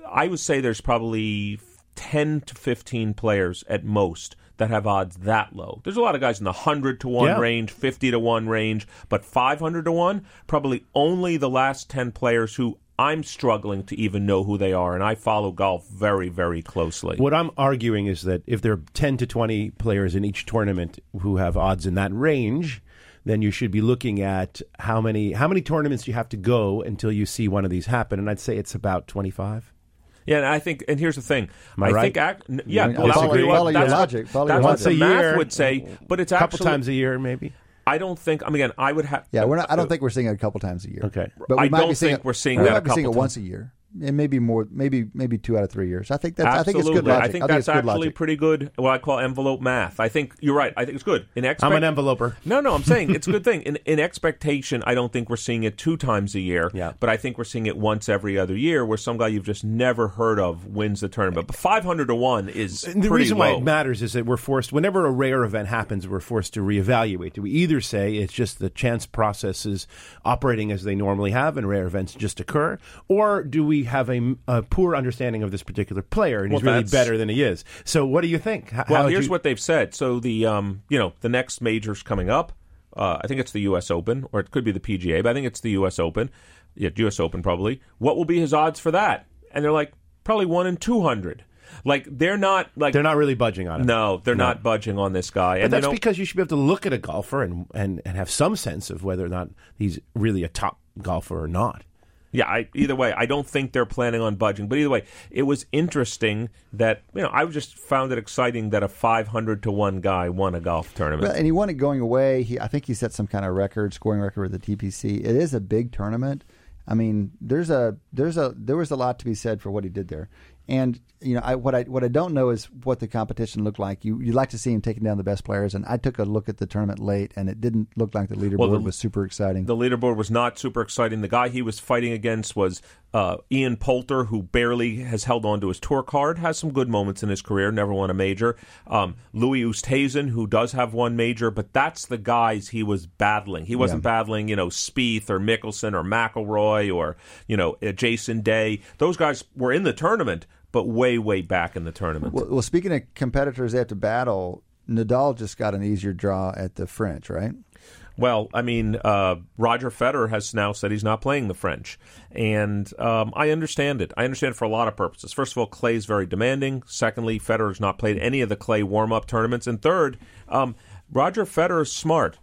I would say there's probably ten to fifteen players at most that have odds that low. There's a lot of guys in the hundred to one Yeah. range, fifty to one range, but five hundred to one, probably only the last ten players who. I'm struggling to even know who they are, and I follow golf very, very closely. What I'm arguing is that if there are 10 to 20 players in each tournament who have odds in that range, then you should be looking at how many how many tournaments you have to go until you see one of these happen. And I'd say it's about 25. Yeah, and I think, and here's the thing. Am I I right? think, ac- yeah, Yeah, well, that's follow- what- follow your logic, follow that's your what logic. the Once a math year, would say, but it's A couple actually, times a year, maybe. I don't think. I mean, again, I would have. Yeah, we're not. I don't think we're seeing it a couple times a year. Okay. but we I might don't be seeing think it, we're seeing we that might a be seeing it couple once a year, and maybe more, maybe maybe two out of three years. I think that's. I think it's Absolutely. good logic. I think it's that's good actually logic. pretty good. What I call envelope math. I think you're right. I think it's good. In expect- I'm an enveloper. No, no, I'm saying it's a good thing. In, in expectation, I don't think we're seeing it two times a year. Yeah. But I think we're seeing it once every other year, where some guy you've just never heard of wins the tournament. But 500 to one is And the pretty reason why low. it matters is that we're forced, whenever a rare event happens, we're forced to reevaluate. Do we either say it's just the chance processes operating as they normally have and rare events just occur, or do we have a, a poor understanding of this particular player and he's really that's- better than he is? So, what do you think? H- Well, how here's you- what they've said. So the um, you know, the next major's coming up. Uh, I think it's the U.S. Open, or it could be the PGA, but I think it's the U.S. Open. Yeah, U.S. Open probably. What will be his odds for that? And they're like probably one in two hundred. Like they're not like They're not really budging on it. no, they're not budging on this guy. But and that's because you should be able to look at a golfer and, and, and have some sense of whether or not he's really a top golfer or not. Yeah, I, either way, I don't think they're planning on budging. But either way, it was interesting that you know I just found it exciting that a five hundred to one guy won a golf tournament. And he won it going away. He, I think he set some kind of record, scoring record with the TPC. It is a big tournament. I mean, there's a there's a there was a lot to be said for what he did there. And you know, I, what I what I don't know is what the competition looked like. You you'd like to see him taking down the best players, and I took a look at the tournament late, and it didn't look like the leaderboard Well, the- was super exciting. The leaderboard was not super exciting. The guy he was fighting against was uh, Ian Poulter, who barely has held on to his tour card, has some good moments in his career, never won a major. Um, Louis Oosthuizen, who does have one major, but that's the guys he was battling. He wasn't battling, you know, Spieth or Mickelson or McIlroy or, you know, uh, Jason Day. Those guys were in the tournament, but way, way back in the tournament. well, well, speaking of competitors they have to battle, Nadal just got an easier draw at the French, right? Well, I mean, uh, Roger Federer has now said he's not playing the French, and um, I understand it. I understand it for a lot of purposes. First of all, Clay is very demanding. Secondly, Federer's not played any of the Clay warm-up tournaments, and third, um, Roger Federer's smart.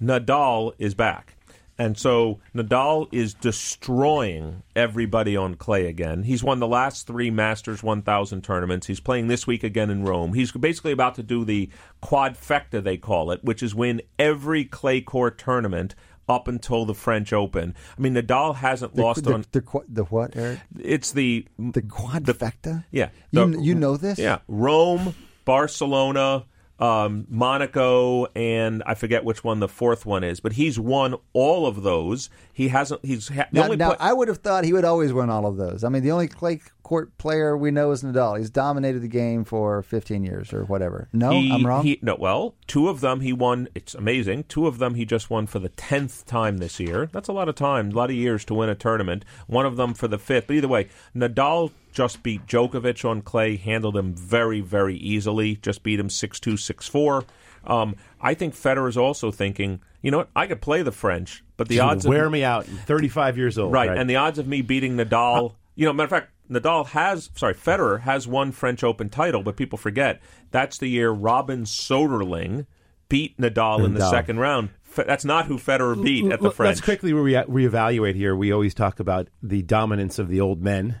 Nadal is back. And so Nadal is destroying everybody on clay again. He's won the last three Masters 1000 tournaments. He's playing this week again in Rome. He's basically about to do the quadfecta, they call it, which is win every clay court tournament up until the French Open. I mean, Nadal hasn't The, lost the, on. the, the what, Eric? It's the The quadfecta? yeah. You, you know this? yeah, Rome, Barcelona, um, Monaco, and I forget which one the fourth one is. But he's won all of those. He hasn't. He's ha- the Now, only. now pla- I would have thought he would always win all of those. I mean, the only clay court player we know is Nadal. He's dominated the game for 15 years or whatever. No, he- I'm wrong. He, no, well, two of them he won. It's amazing. Two of them he just won for the tenth time this year. That's a lot of time, a lot of years to win a tournament. One of them for the fifth. But either way, Nadal just beat Djokovic on clay, handled him very, very easily. Just beat him six two, six four. Um, I think Federer is also thinking, you know what? I could play the French, but the odds wear of me out. 35 years old. right, and the odds of me beating Nadal, you know, matter of fact, Nadal has, sorry, Federer has one French Open title, but people forget that's the year Robin Soderling beat Nadal in the second round. Fe- That's not who Federer beat at the L- French. Let's quickly re- reevaluate here. We always talk about the dominance of the old men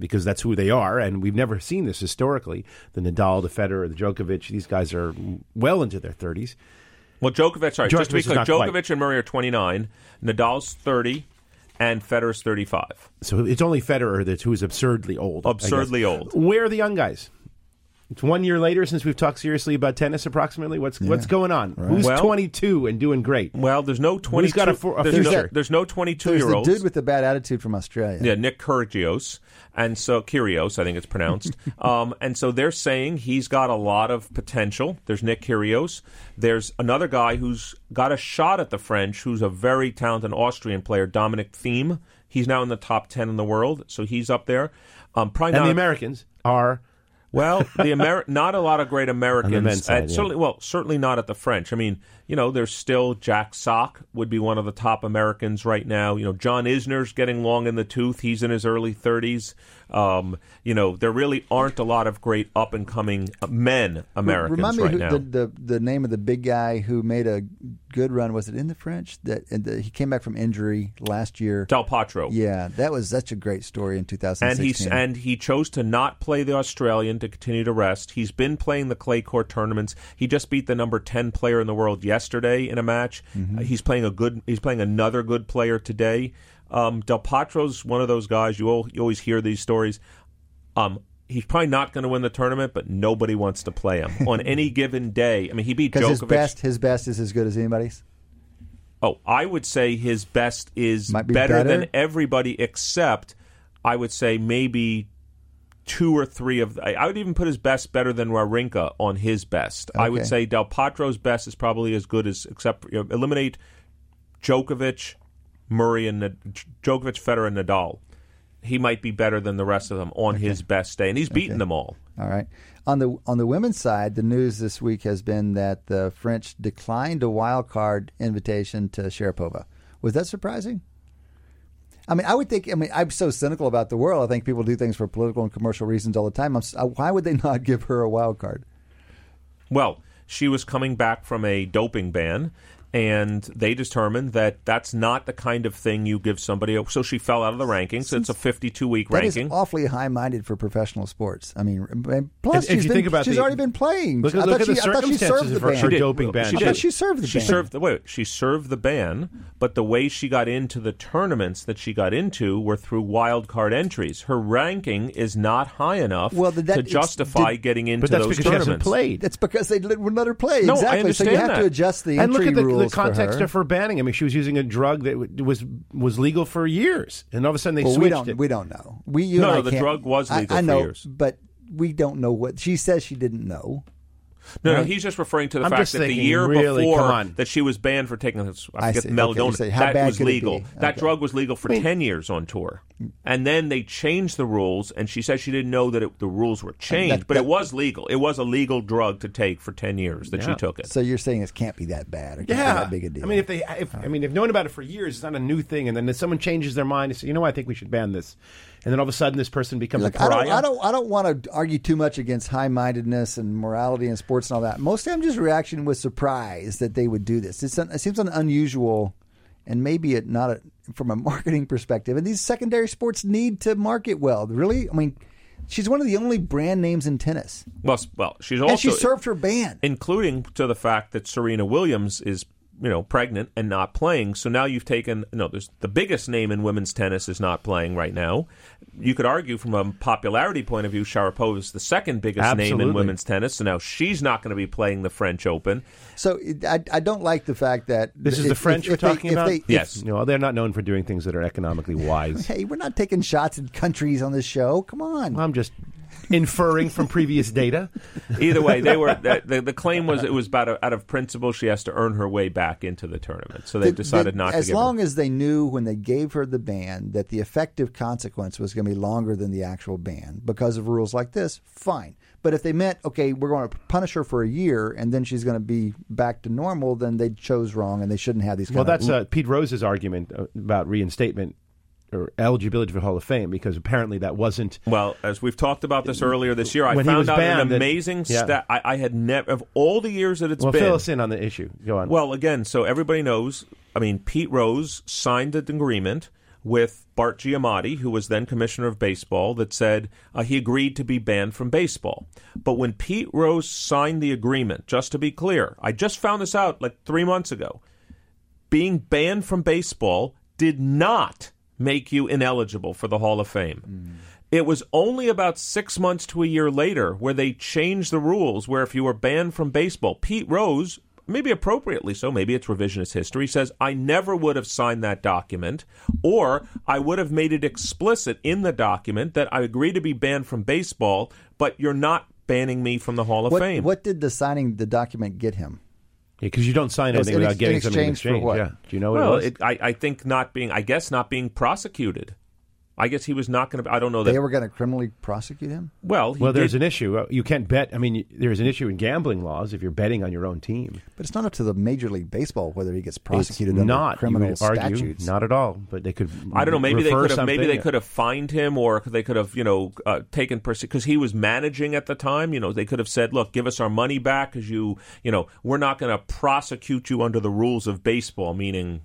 because that's who they are, and we've never seen this historically. The Nadal, the Federer, the Djokovic; these guys are well into their thirties. Well, Djokovic, sorry, just to be Djokovic clear, not quite. And Murray are 29, Nadal's 30, and Federer's 35. So it's only Federer that's who's absurdly old. Absurdly old. Where are the young guys? It's one year later since we've talked seriously about tennis. Approximately, what's what's going on? Who's Well- 22 and doing great? Well, there's no 22. Who's got a for- a there's, no, there's no 22 There's year the olds. dude with the bad attitude from Australia. Yeah, Nick Kyrgios, and so Kyrgios, I think it's pronounced. um, and so they're saying he's got a lot of potential. There's Nick Kyrgios. There's another guy who's got a shot at the French, who's a very talented Austrian player, Dominic Thiem. He's now in the top ten in the world, so he's up there. Um, probably And not the Americans are well, the Amer- not a lot of great Americans. side, at- yeah. Certainly, well, certainly not at the French. I mean, you know, there's still Jack Sock would be one of the top Americans right now. You know, John Isner's getting long in the tooth. He's in his early 30s. Um, you know, there really aren't a lot of great up and coming men Americans Remind me right who, now. The, the the name of the big guy who made a good run. Was it in the French? That the, he came back from injury last year. Del Potro. Yeah, that was such a great story in 2016. and he's and he chose to not play the Australian to continue to rest. He's been playing the clay court tournaments. He just beat the number ten player in the world yesterday in a match. Mm-hmm. Uh, he's playing a good. He's playing another good player today. Um, Del Potro's one of those guys. You, al- you always hear these stories. Um, he's probably not going to win the tournament, but nobody wants to play him on any given day. I mean, he beat because his best his best is as good as anybody's. Oh, I would say his best is be better, better? than everybody except I would say maybe two or three of I I would even put his best better than Wawrinka on his best. I would say Del Potro's best is probably as good as except you know, eliminate Djokovic, Murray and Djokovic, Federer and Nadal. He might be better than the rest of them on his best day and he's beaten them all. All right. On the on the women's side, the news this week has been that the French declined a wild card invitation to Sharapova. Was that surprising? I mean, I would think. I mean, I'm so cynical about the world. I think people do things for political and commercial reasons all the time. I'm, uh, why would they not give her a wild card? Well, she was coming back from a doping ban, and they determined that that's not the kind of thing you give somebody. Oh, so she fell out of the rankings. It's a 52 week That is ranking. awfully high-minded for professional sports. I mean, and plus And if she's, you been, think about she's the- already been playing. Look I at- thought look at she, the I thought she served circumstances the of her- ban. her doping Well, ban. She I did. she served the she ban. served the wait. She served the ban, but the way she got into the tournaments that she got into were through wild card entries. Her ranking is not high enough Well, that- to justify did- getting into But that's those because she hasn't tournaments. played. That's because they wouldn't let her play. No, I exactly. so you understand have to adjust the and entry look at the, rules the context for her. of her banning. I mean, she was using a drug that w- was was legal for years, and all of a sudden they well, switched we don't. it. We don't know. We you No, no, the drug was I- legal I, for know, years. but we don't know what she says. She didn't know. No, no, he's just referring to the I'm fact just that the year really, before that she was banned for taking this, I I forget, see. the Okay, melatonin. how that was legal. be? That drug was legal for ten years on tour, and then they changed the rules. And she said she didn't know that it, the rules were changed, that- but it was legal. It was a legal drug to take for ten years that she took it. So you're saying it can't be that bad? Or can't Yeah, that big a deal? I mean, if they, if, I mean, they've known about it for years. It's not a new thing, and then if someone changes their mind and says, "You know, what, I think we should ban this," and then all of a sudden this person becomes Look, a I pariah. don't, I don't, I don't want to argue too much against high-mindedness and morality in sports and all that. Mostly, I'm just reaction with surprise that they would do this. It's un, it seems an unusual, and maybe it not a, from a marketing perspective. And these secondary sports need to market well. Really, I mean, she's one of the only brand names in tennis, well, well, she's also and she served her ban. including to the fact that Serena Williams is you know pregnant and not playing. So now you've taken no. There's the biggest name in women's tennis is not playing right now. You could argue from a popularity point of view, Sharapova is the second biggest name in women's tennis. So now she's not going to be playing the French Open. So I, I don't like the fact that this is the French if- we're if they- talking if about. they- if- Yes. No, they're not known for doing things that are economically wise. Hey, we're not taking shots at countries on this show. Come on. I'm just inferring from previous data. Either way, they were the, the, the claim was it was about a, out of principle she has to earn her way back into the tournament. So they The- decided the- not as to give long her. as they knew when they gave her the ban that the effective consequence was going to be longer than the actual ban because of rules like this fine but if they meant okay we're going to punish her for a year and then she's going to be back to normal then they chose wrong and they shouldn't have these kind Well, of that's uh, Pete Rose's argument uh, about reinstatement or eligibility for Hall of Fame because apparently that wasn't. Well, as we've talked about this earlier this year, I When he was found out an banned that- amazing yeah. stat. I, I had never of all the years that it's Well, been. fill us in on the issue. Go on. Well, again, so everybody knows. I mean, Pete Rose signed an agreement with Bart Giamatti, who was then commissioner of baseball, that said uh, he agreed to be banned from baseball. But when Pete Rose signed the agreement, just to be clear, I just found this out like three months ago. Being banned from baseball did not make you ineligible for the Hall of Fame. It was only about six months to a year later where they changed the rules. Where if you were banned from baseball, Pete Rose, maybe appropriately so, maybe it's revisionist history, says, I never would have signed that document, or I would have made it explicit in the document that I agree to be banned from baseball, but you're not banning me from the Hall of what, Fame. what did the signing the document get him because you don't sign anything in without getting in something in exchange for what? Yeah. Do you know what well, it was? it, I, I think not being, I guess not being prosecuted. I guess he was not going to. I don't know that. they were going to criminally prosecute him well, he well, there's did- an issue. Uh, You can't bet. I mean, there's an issue in gambling laws if you're betting on your own team. but it's not up to the major league baseball whether he gets It's prosecuted under not criminal you argue, statutes Not at all. But they could. I don't know. Maybe they could have. Maybe they could have fined him, or they could have, you know, uh, taken because he was managing at the time. You know, they could have said, "Look, give us our money back because you, you know, we're not going to prosecute you under the rules of baseball." Meaning,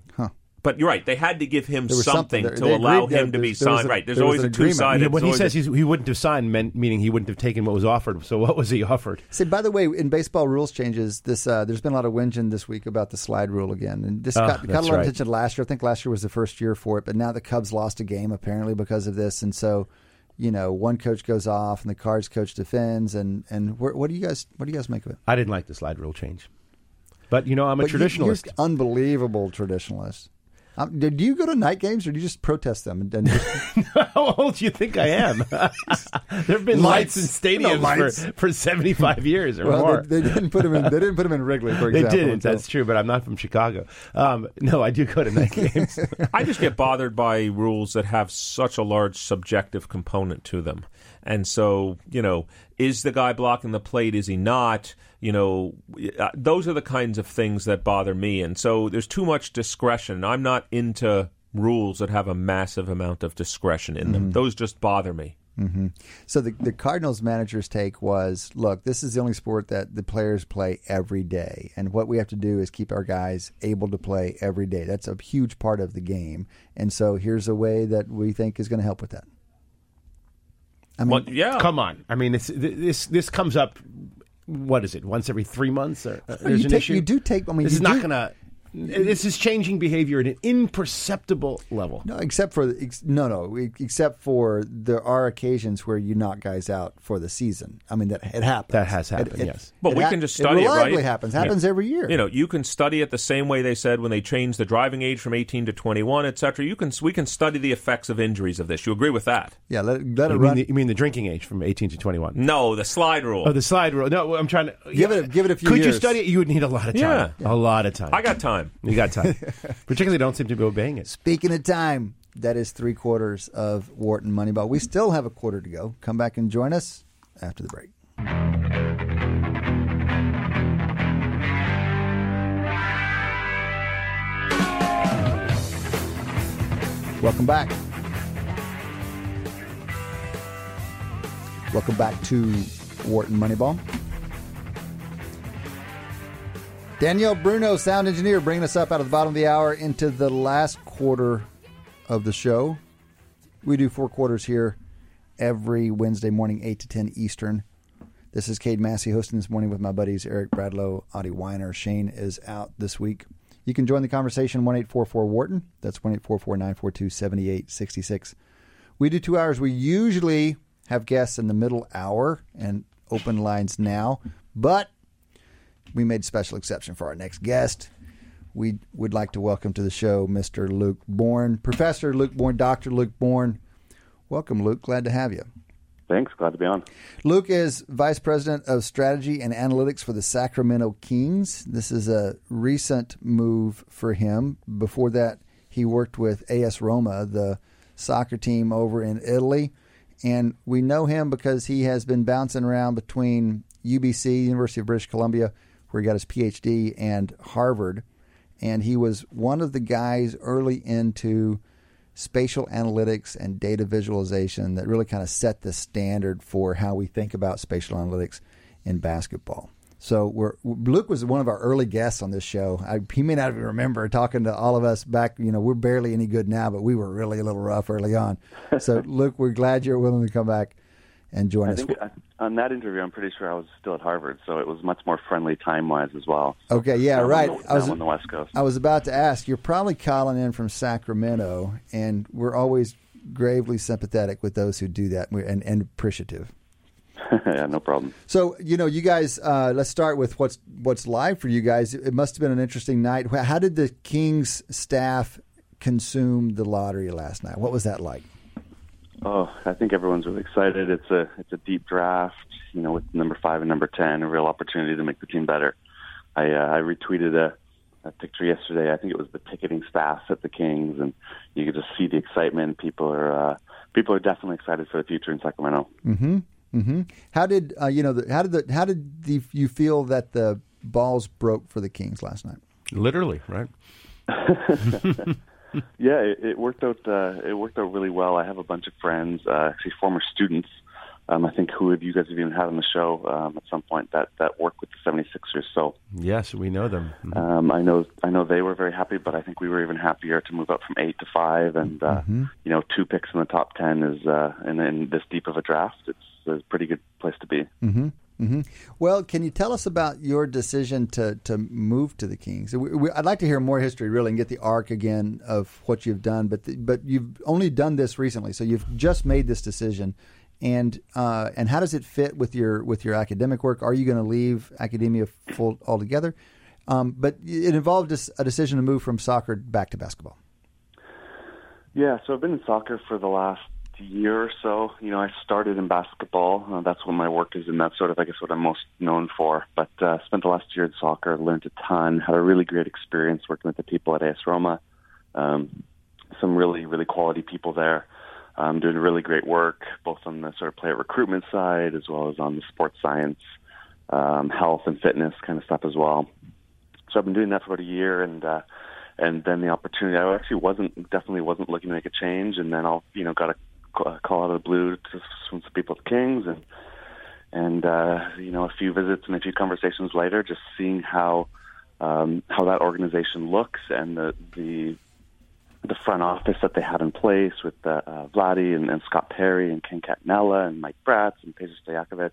but you're right. They had to give him something, something there. to They allow agreed that him to be there- there signed. a- right. There's there always a two sided. Yeah, when he says he's, he wouldn't have signed, meant, meaning he wouldn't have taken what was offered. So what was he offered? See, by the way, in baseball rules changes, this uh, there's been a lot of whinging this week about the slide rule again, and this Ah, got, got a that's lot of attention last year. I think last year was the first year for it, but now the Cubs lost a game apparently because of this, and so you know one coach goes off and the Cards coach defends, and and wh- what do you guys what do you guys make of it? I didn't like the slide rule change, but you know I'm a But traditionalist. you're unbelievable traditionalist. Um, did you go to night games or do you just protest them? And, and How old do you think I am? there have been lights, Lights. in No stadiums lights. for, for 75 years or well, more. they, they didn't put them in. They didn't put him in Wrigley, for They example. didn't. until- That's true, but I'm not from Chicago. Um, no, I do go to night games. I just get bothered by rules that have such a large subjective component to them. And so, you know, is the guy blocking the plate? Is he not? You know, uh, those are the kinds of things that bother me. And so there's too much discretion. I'm not into rules that have a massive amount of discretion in them. Those just bother me. hmm So the the Cardinals manager's take was, look, this is the only sport that the players play every day, and what we have to do is keep our guys able to play every day. That's a huge part of the game, and so here's a way that we think is going to help with that. I mean, Well, yeah. Come on. I mean, it's, this this comes up. What is it? Once every three months? Or, uh, there's you an take- issue. you do take- I mean, this is not going to. This is changing behavior at an imperceptible level. No, except for ex- no, no, e- except for there are occasions where you knock guys out for the season. I mean, that it happens. That has happened, It- it- yes. But it we ha- can just study it, reliably right? happens. Happens Yeah. every year. You know, you can study it the same way they said when they changed the driving age from 18 to 21, et cetera. You can we can study the effects of injuries of this. You agree with that? yeah, let, it- let it You run. mean, the, you mean the drinking age from 18 to 21? No, the slide rule. Oh, the slide rule. No, I'm trying to Give it a- give it a few Could you study it? You would need a lot of time. Yeah. a lot of time. I got time. You got time. Particularly, don't seem to be obeying it. Speaking of time, that is three quarters of Wharton Moneyball. We still have a quarter to go. Come back and join us after the break. Welcome back. Welcome back to Wharton Moneyball. Danielle Bruno, sound engineer, bringing us up out of the bottom of the hour into the last quarter of the show. We do four quarters here every Wednesday morning, 8 to 10 Eastern. This is Cade Massey hosting this morning with my buddies Eric Bradlow, Adi Wyner. Shane is out this week. You can join the conversation 1 844 Wharton. That's 1 844 942 7866. We do two hours. We usually have guests in the middle hour and open lines now, but we made a special exception for our next guest. We would like to welcome to the show Mr. Luke Bornn, Professor Luke Bornn, Dr. Luke Bornn. Welcome, Luke. Glad to have you. Thanks. Glad to be on. Luke is Vice President of Strategy and Analytics for the Sacramento Kings. This is a recent move for him. Before that, he worked with AS Roma, the soccer team over in Italy. And we know him because he has been bouncing around between UBC, University of British Columbia, where he got his PhD, and Harvard. And he was one of the guys early into spatial analytics and data visualization that really kind of set the standard for how we think about spatial analytics in basketball. So we're, Luke was one of our early guests on this show. I, he may not even remember talking to all of us back. You know, we're barely any good now, but we were really a little rough early on. So, Luke, we're glad you're willing to come back and join I us. think uh, on that interview, I'm pretty sure I was still at Harvard, so it was much more friendly time wise as well. Okay, yeah, Now right. On the, I was on the West Coast. I was about to ask. You're probably calling in from Sacramento, and we're always gravely sympathetic with those who do that and, and appreciative. yeah, no problem. So you know, you guys. Uh, let's start with what's what's live for you guys. It must have been an interesting night. How did the Kings staff consume the lottery last night? What was that like? Oh, I think everyone's really excited. It's a it's a deep draft, you know, with number five and number ten, a real opportunity to make the team better. I uh, I retweeted a, a picture yesterday. I think it was the ticketing staff at the Kings, and you could just see the excitement. People are uh, people are definitely excited for the future in Sacramento. Mm-hmm. Mm-hmm. How did uh, you know? The, how did the how did the, you feel that the balls broke for the Kings last night? Literally, right? yeah, it, it worked out. Uh, it worked out really well. I have a bunch of friends, uh, actually former students. Um, I think who of you guys have even had on the show um, at some point that that work with the 76ers. So Yes, we know them. Mhm. um, I know I know they were very happy, but I think we were even happier to move up from eight to five, and uh, you know, two picks in the top ten is uh, and in this deep of a draft. It's a pretty good place to be. Mm-hmm. Mm-hmm. Well, can you tell us about your decision to to move to the Kings? We, we, I'd like to hear more history, really, and get the arc again of what you've done. But the, but you've only done this recently, so you've just made this decision. And uh, and how does it fit with your with your academic work? Are you going to leave academia full altogether? Um, but it involved a decision to move from soccer back to basketball. Yeah, so I've been in soccer for the last year or so. You know, I started in basketball. Uh, that's what my work is, and that's sort of, I guess, what I'm most known for. But uh, spent the last year in soccer, learned a ton, had a really great experience working with the people at AS Roma. Um, some really, really quality people there, um, doing really great work, both on the sort of player recruitment side as well as on the sports science, um, health and fitness kind of stuff as well. So I've been doing that for about a year, and uh, and then the opportunity. I actually wasn't definitely wasn't looking to make a change, and then I'll you know got a call out of the blue to from some people at Kings, and and uh, you know a few visits and a few conversations later, just seeing how um, how that organization looks and the the the front office that they had in place with uh, uh, Vladdy and, and Scott Perry and Ken Catanella and Mike Bratz and Peja Stojakovic.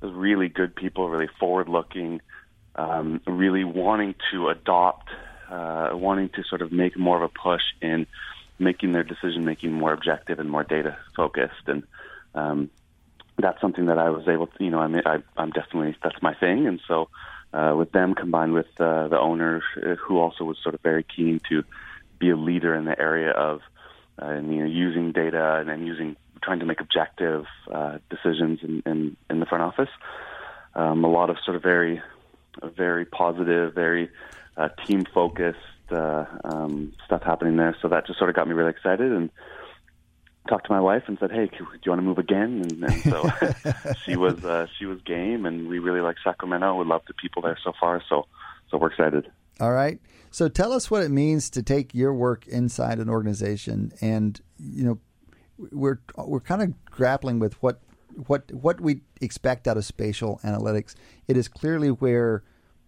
Those really good people, really forward looking, um, really wanting to adopt, uh, wanting to sort of make more of a push in making their decision making more objective and more data focused. And um, that's something that I was able to, you know, I mean, I, I'm definitely, that's my thing. And so uh, with them combined with uh, the owner, uh, who also was sort of very keen to be a leader in the area of uh, you know using data and, and using trying to make objective uh, decisions in, in, in the front office. Um, a lot of sort of very very positive, very uh, team focused uh, um, stuff happening there. So that just sort of got me really excited and talked to my wife and said, "Hey, do you want to move again?" And, and so she was uh, she was game, and we really like Sacramento. We love the people there so far. So so we're excited. All right. So tell us what it means to take your work inside an organization, and you know, we're we're kind of grappling with what what what we expect out of spatial analytics. It is clearly where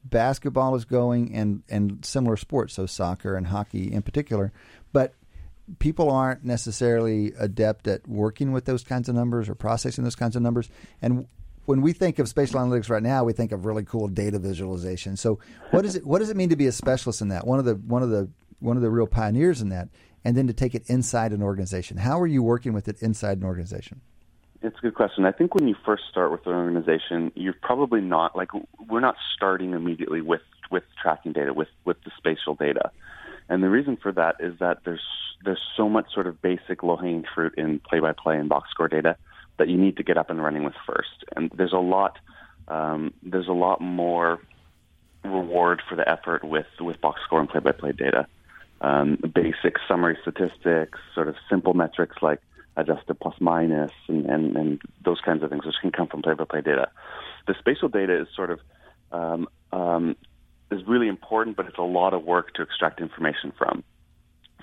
basketball is going, and and similar sports, so soccer and hockey in particular. But people aren't necessarily adept at working with those kinds of numbers or processing those kinds of numbers. And when we think of spatial analytics right now, we think of really cool data visualization. So, what does it what does it mean to be a specialist in that? One of the one of the one of the real pioneers in that, and then to take it inside an organization. How are you working with it inside an organization? It's a good question. I think when you first start with an organization, you're probably not like we're not starting immediately with with tracking data with with the spatial data, and the reason for that is that there's there's so much sort of basic low hanging fruit in play by play and box score data that you need to get up and running with first. And there's a lot um, there's a lot more reward for the effort with with box score and play by play data. Um, basic summary statistics, sort of simple metrics like adjusted plus minus and, and, and those kinds of things, which can come from play by play data. The spatial data is sort of um, um, is really important, but it's a lot of work to extract information from.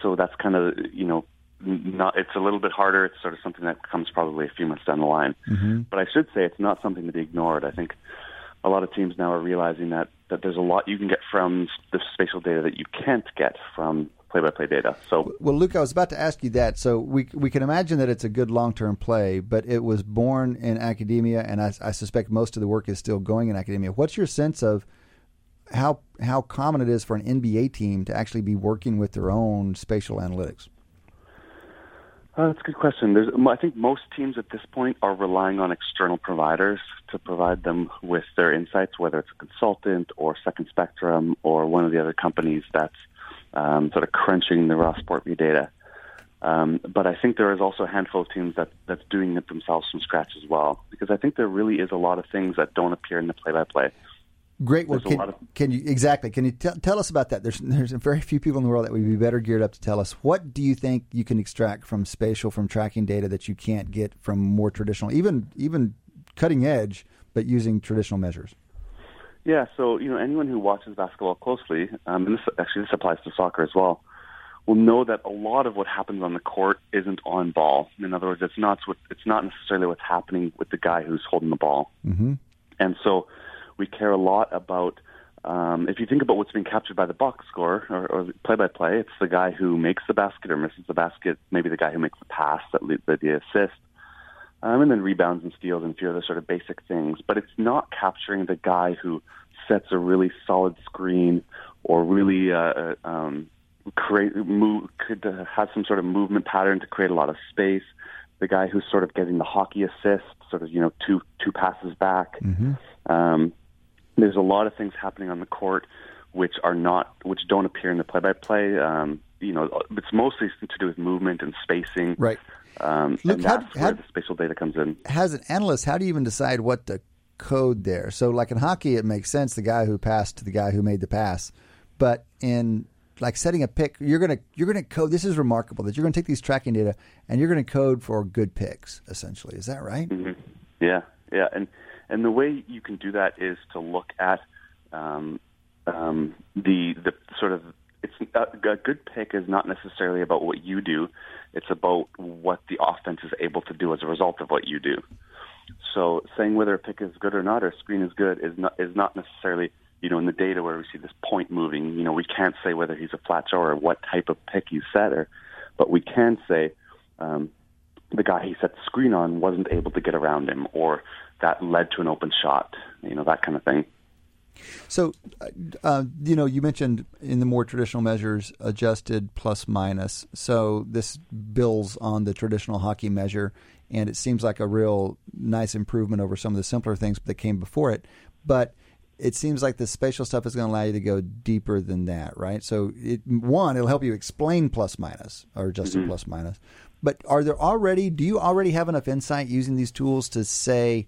So that's kind of you know not it's a little bit harder. It's sort of something that comes probably a few months down the line. Mm-hmm. But I should say it's not something to be ignored. I think a lot of teams now are realizing that that there's a lot you can get from the spatial data that you can't get from play-by-play data. So, well, Luke, I was about to ask you that. So we we can imagine that it's a good long-term play, but it was born in academia, and I, I suspect most of the work is still going in academia. What's your sense of how how common it is for an NBA team to actually be working with their own spatial analytics? Uh, that's a good question. There's, I think most teams at this point are relying on external providers to provide them with their insights, whether it's a consultant or Second Spectrum or one of the other companies that's um, sort of crunching the raw SportVU data. Um, but I think there is also a handful of teams that that's doing it themselves from scratch as well, because I think there really is a lot of things that don't appear in the play-by-play. Great. Well, can, of, can, you exactly? Can you t- tell us about that? There's there's very few people in the world that would be better geared up to tell us what do you think you can extract from spatial from tracking data that you can't get from more traditional, even even cutting edge, but using traditional measures. Yeah. So you know, anyone who watches basketball closely, um, and this actually this applies to soccer as well, will know that a lot of what happens on the court isn't on ball. In other words, it's not what it's not necessarily what's happening with the guy who's holding the ball. Mm-hmm. And so we care a lot about. Um, if you think about what's being captured by the box score or, or play-by-play, it's the guy who makes the basket or misses the basket, maybe the guy who makes the pass that leads the assist, um, and then rebounds and steals and a few other sort of basic things. But it's not capturing the guy who sets a really solid screen or really uh, uh um, create move could uh, have some sort of movement pattern to create a lot of space. The guy who's sort of getting the hockey assist, sort of you know two two passes back. Mm-hmm. Um, there's a lot of things happening on the court which are not which don't appear in the play-by-play. Um, you know, it's mostly to do with movement and spacing. Right. Um, Luke, and that's how, where how, the spatial data comes in. As an analyst, how do you even decide what to code there? So, like in hockey, it makes sense the guy who passed to the guy who made the pass, but in like setting a pick, you're gonna you're gonna code. This is remarkable that you're gonna take these tracking data and you're gonna code for good picks. Essentially, is that right? Mm-hmm. Yeah, yeah, and and the way you can do that is to look at um, um, the the sort of it's a, a good pick is not necessarily about what you do; it's about what the offense is able to do as a result of what you do. So, saying whether a pick is good or not, or a screen is good, is not is not necessarily you know in the data where we see this point moving. You know, we can't say whether he's a flat show or what type of pick he's set, or but we can say. Um, the guy he set the screen on wasn't able to get around him, or that led to an open shot, you know, that kind of thing. So, uh, you know, you mentioned in the more traditional measures adjusted plus minus. So this builds on the traditional hockey measure, and it seems like a real nice improvement over some of the simpler things that came before it. But it seems like the spatial stuff is going to allow you to go deeper than that, right? So, it, one, it'll help you explain plus minus or adjusted Mm-hmm. plus minus. But are there already? Do you already have enough insight using these tools to say?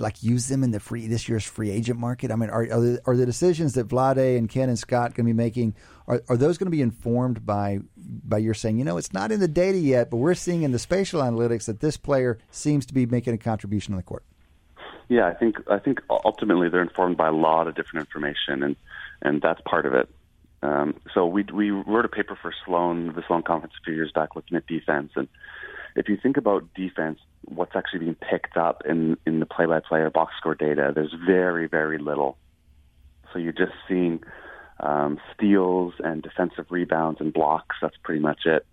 Like use them in the free this year's free agent market? I mean, are are the, are the decisions that Vlade and Ken and Scott going to be making are are those going to be informed by by your saying, you know, it's not in the data yet, but we're seeing in the spatial analytics that this player seems to be making a contribution on the court. Yeah, I think I think ultimately they're informed by a lot of different information, and and that's part of it. Um, so we we wrote a paper for Sloan, the Sloan conference a few years back, looking at defense, and if you think about defense, what's actually being picked up in in the play-by-play or box score data, there's very very little. So you're just seeing um, steals and defensive rebounds and blocks. That's pretty much it.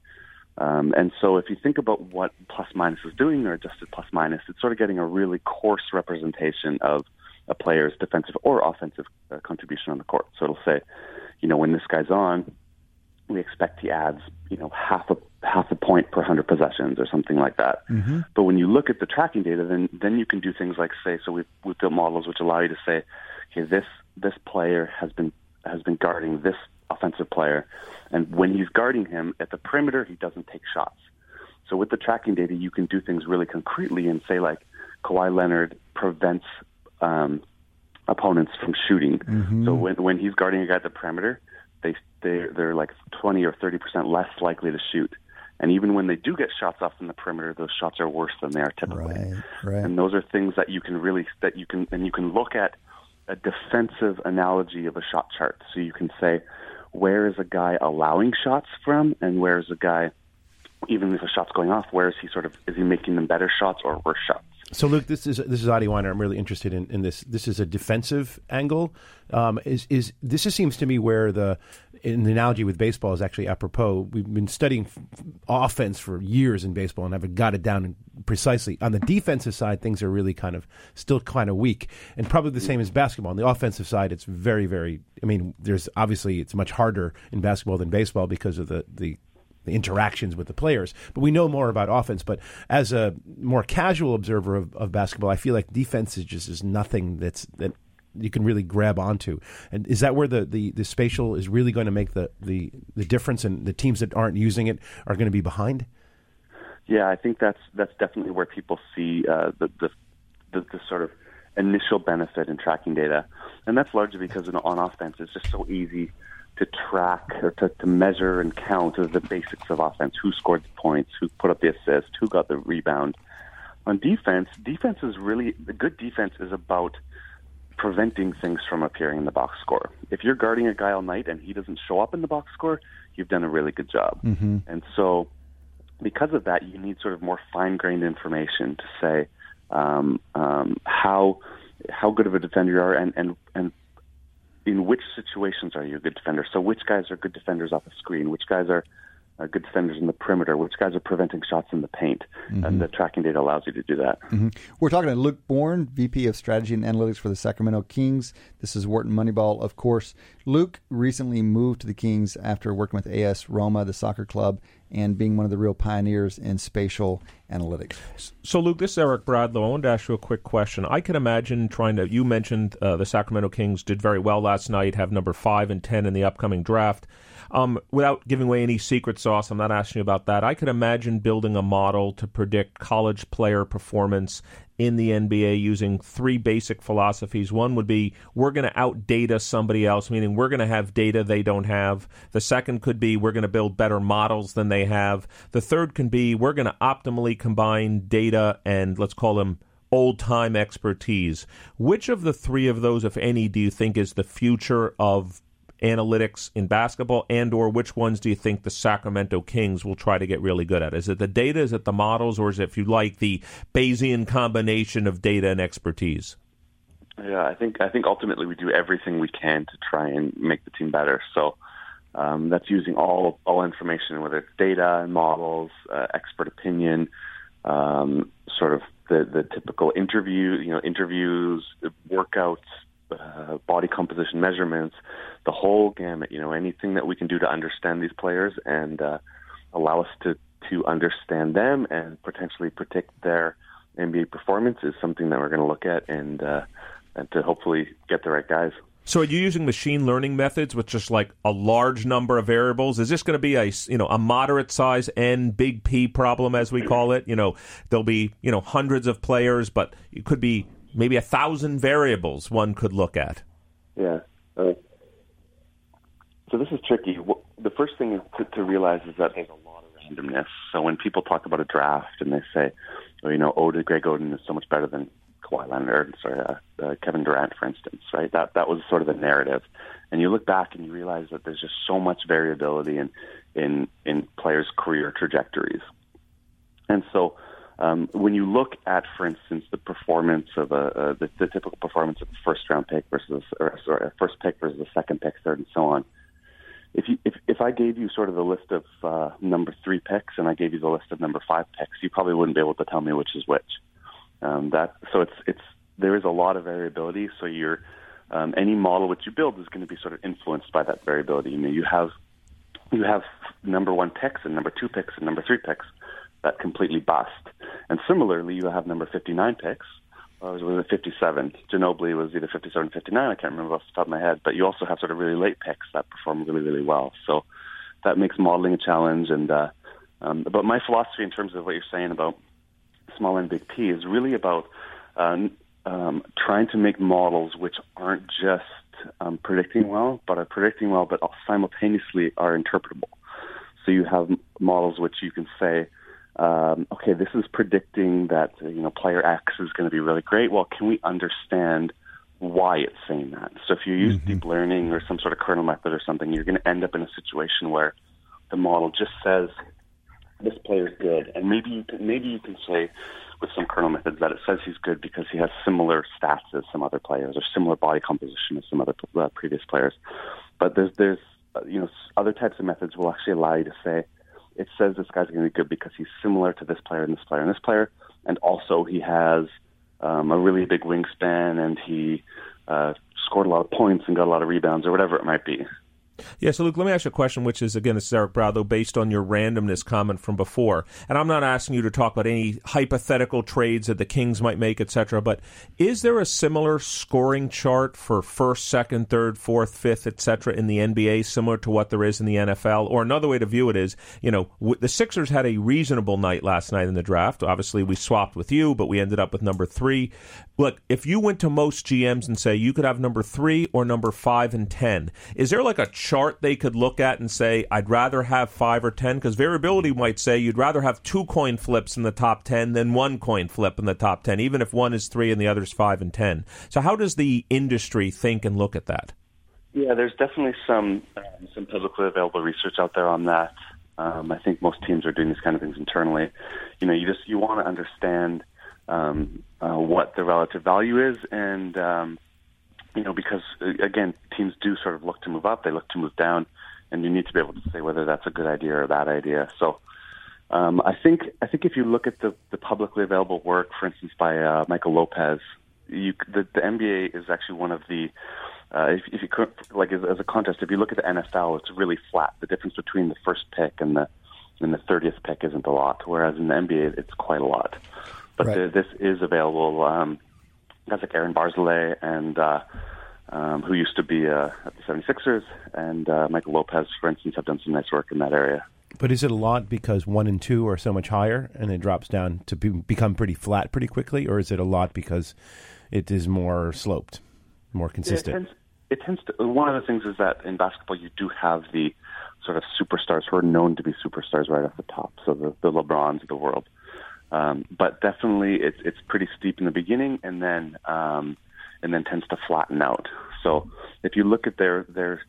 Um, and so if you think about what plus minus is doing or adjusted plus minus, it's sort of getting a really coarse representation of a player's defensive or offensive uh, contribution on the court. So it'll say, you know, when this guy's on, we expect he adds, you know, half a half a point per hundred possessions or something like that. Mm-hmm. But when you look at the tracking data, then then you can do things like say, so we've we've built models which allow you to say, okay, this this player has been has been guarding this offensive player, and when he's guarding him at the perimeter, he doesn't take shots. So with the tracking data, you can do things really concretely and say like Kawhi Leonard prevents um, opponents from shooting. So when when he's guarding a guy at the perimeter, they they they're like twenty or thirty percent less likely to shoot. And even when they do get shots off from the perimeter, those shots are worse than they are typically. Right, right. And those are things that you can really that you can and you can look at a defensive analogy of a shot chart. So you can say where is a guy allowing shots from, and where is a guy even if a shot's going off, where is he sort of is he making them better shots or worse shots? So, Luke, this is this is Adi Wyner. I'm really interested in, in this. This is a defensive angle. Um, is is this seems to me where the in the analogy with baseball is actually apropos. We've been studying f- offense for years in baseball and have got it down precisely. On the defensive side, things are really kind of still kind of weak, and probably the same as basketball. On the offensive side, it's very very. I mean, there's obviously it's much harder in basketball than baseball because of the the the interactions with the players. But we know more about offense. But as a more casual observer of, of basketball, I feel like defense is just is nothing that's that you can really grab onto. And is that where the, the, the spatial is really going to make the, the, the difference and the teams that aren't using it are going to be behind? Yeah, I think that's that's definitely where people see uh, the, the, the the sort of initial benefit in tracking data, and that's largely because on offense it's just so easy to track or to, to measure and count the basics of offense: who scored the points, who put up the assist, who got the rebound. On defense, defense is really the good defense is about preventing things from appearing in the box score. If you're guarding a guy all night and he doesn't show up in the box score, you've done a really good job. Mm-hmm. And so, because of that, you need sort of more fine-grained information to say um, um, how how good of a defender you are, and and and in which situations are you a good defender. So, which guys are good defenders off the screen? Which guys are good defenders in the perimeter? Which guys are preventing shots in the paint? And the tracking data allows you to do that. Mm-hmm. We're talking to Luke Bornn, VP of Strategy and Analytics for the Sacramento Kings. This is Wharton Moneyball, of course. Luke recently moved to the Kings after working with AS Roma, the soccer club, and being one of the real pioneers in spatial analytics. So, Luke, this is Eric Bradlow. I wanted to ask you a quick question. I can imagine trying to. You mentioned uh, the Sacramento Kings did very well last night, have number five and ten in the upcoming draft. Um, without giving away any secret sauce, I'm not asking you about that. I could imagine building a model to predict college player performance in the NBA using three basic philosophies. One would be we're going to outdata somebody else, meaning we're going to have data they don't have. The second could be we're going to build better models than they have. The third can be we're going to optimally combine data and let's call them old time expertise. Which of the three of those, if any, do you think is the future of analytics in basketball, and or which ones do you think the Sacramento Kings will try to get really good at? Is it the data? Is it the models? Or is it, if you like, the Bayesian combination of data and expertise? Yeah, I think I think ultimately we do everything we can to try and make the team better. So um, that's using all all information, whether it's data and models, uh, expert opinion, um, sort of the the typical interview, you know, interviews, workouts, uh, body composition measurements, the whole gamut. You know, anything that we can do to understand these players and uh, allow us to to understand them and potentially predict their NBA performance is something that we're going to look at and uh, and to hopefully get the right guys. So are you using machine learning methods with just like a large number of variables? Is this going to be a you know a moderate size n big P problem as we call it? You know, there'll be you know hundreds of players, but it could be maybe a thousand variables one could look at. Yeah. Uh, so this is tricky. The first thing to, to realize is that there's a lot of randomness. So when people talk about a draft and they say, oh, you know, Oden, Greg Oden is so much better than Kawhi Leonard, sorry, uh, uh, Kevin Durant, for instance, right? That that was sort of the narrative, and you look back and you realize that there's just so much variability in in in players' career trajectories, and so. Um, when you look at, for instance, the performance of a, uh, the, the typical performance of a first round pick versus or sorry, a first pick versus a second pick, third, and so on, if you if if I gave you sort of the list of uh, number three picks and I gave you the list of number five picks, you probably wouldn't be able to tell me which is which. Um, that so it's it's there is a lot of variability. So your um, any model which you build is going to be sort of influenced by that variability. You know, you have you have number one picks and number two picks and number three picks that completely bust. And similarly, you have number 59 picks. Or was it 57? Ginobili was either 57 or 59. I can't remember off the top of my head. But you also have sort of really late picks that perform really, really well. So that makes modeling a challenge. And uh, um, but my philosophy in terms of what you're saying about small and big P is really about um, um, trying to make models which aren't just um, predicting well, but are predicting well, but simultaneously are interpretable. So you have models which you can say, um, okay, this is predicting that you know player X is going to be really great. Well, can we understand why it's saying that? So if you use mm-hmm. deep learning or some sort of kernel method or something, you're going to end up in a situation where the model just says this player is good, and maybe you can, maybe you can say with some kernel methods that it says he's good because he has similar stats as some other players or similar body composition as some other uh, previous players. But there's there's uh, you know other types of methods will actually allow you to say it says this guy's going to be good because he's similar to this player and this player and this player, and also he has um, a really big wingspan and he uh, scored a lot of points and got a lot of rebounds or whatever it might be. Yeah, so Luke, let me ask you a question, which is again, this is Eric Bradlow, based on your randomness comment from before. And I'm not asking you to talk about any hypothetical trades that the Kings might make, etc. But is there a similar scoring chart for first, second, third, fourth, fifth, etc. in the NBA, similar to what there is in the NFL? Or another way to view it is, you know, w- the Sixers had a reasonable night last night in the draft. Obviously, we swapped with you, but we ended up with number three. Look, if you went to most GMs and say you could have number three or number five and ten, is there like a chart they could look at and say, I'd rather have five or ten? Because variability might say you'd rather have two coin flips in the top ten than one coin flip in the top ten, even if one is three and the other is five and ten. So, how does the industry think and look at that? Yeah, there's definitely some um, some publicly available research out there on that. Um, I think most teams are doing these kind of things internally. You know, you just you want to understand um, uh, what the relative value is, and um, you know, because uh, again, teams do sort of look to move up, they look to move down, and you need to be able to say whether that's a good idea or a bad idea. So. Um, I think I think if you look at the, the publicly available work, for instance, by uh, Michael Lopez, you, the, the NBA is actually one of the uh, if, if you could, like as, as a contest, if you look at the NFL, it's really flat. The difference between the first pick and the and the 30th pick isn't a lot, whereas in the NBA, it's quite a lot but right. the, this is available. Um, guys like Aaron Barzilai and uh, um, who used to be uh, at the 76ers and uh, Michael Lopez, for instance, have done some nice work in that area. But is it a lot because one and two are so much higher and it drops down to be, become pretty flat pretty quickly, or is it a lot because it is more sloped, more consistent? Yeah, it, tends, it tends to. One of the things is that in basketball you do have the sort of superstars who are known to be superstars right off the top, so the, the LeBrons of the world. Um, but definitely, it's it's pretty steep in the beginning, and then um, and then tends to flatten out. So if you look at their their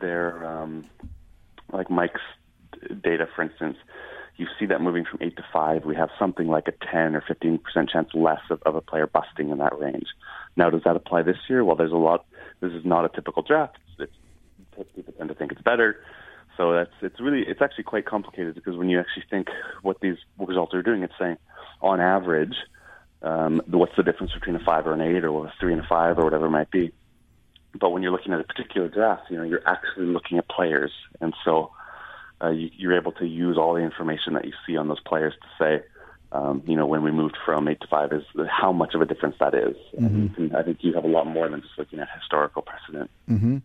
their um, like Mike's data, for instance, you see that moving from eight to five, we have something like a 10 or 15 percent chance less of, of a player busting in that range. Now, does that apply this year? Well, there's a lot. This is not a typical draft. It's, it's, people tend to think it's better. So that's it's really it's actually quite complicated because when you actually think what these results are doing, it's saying on average, um, what's the difference between a five or an eight or a three and a five or whatever it might be. But when you're looking at a particular draft, you know you're actually looking at players, and so uh, you, you're able to use all the information that you see on those players to say, um, you know, when we moved from eight to five, is how much of a difference that is. Mm-hmm. And I think you have a lot more than just looking at historical precedent. Mm-hmm.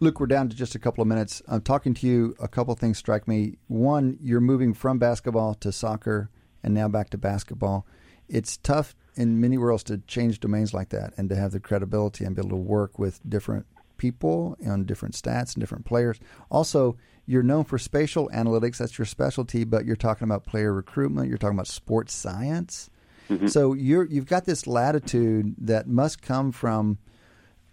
Luke, we're down to just a couple of minutes. I'm talking to you. A couple of things strike me. One, you're moving from basketball to soccer, and now back to basketball. It's tough in many worlds to change domains like that and to have the credibility and be able to work with different people on different stats and different players. Also, you're known for spatial analytics, that's your specialty, but you're talking about player recruitment, you're talking about sports science. Mm-hmm. So you're you've got this latitude that must come from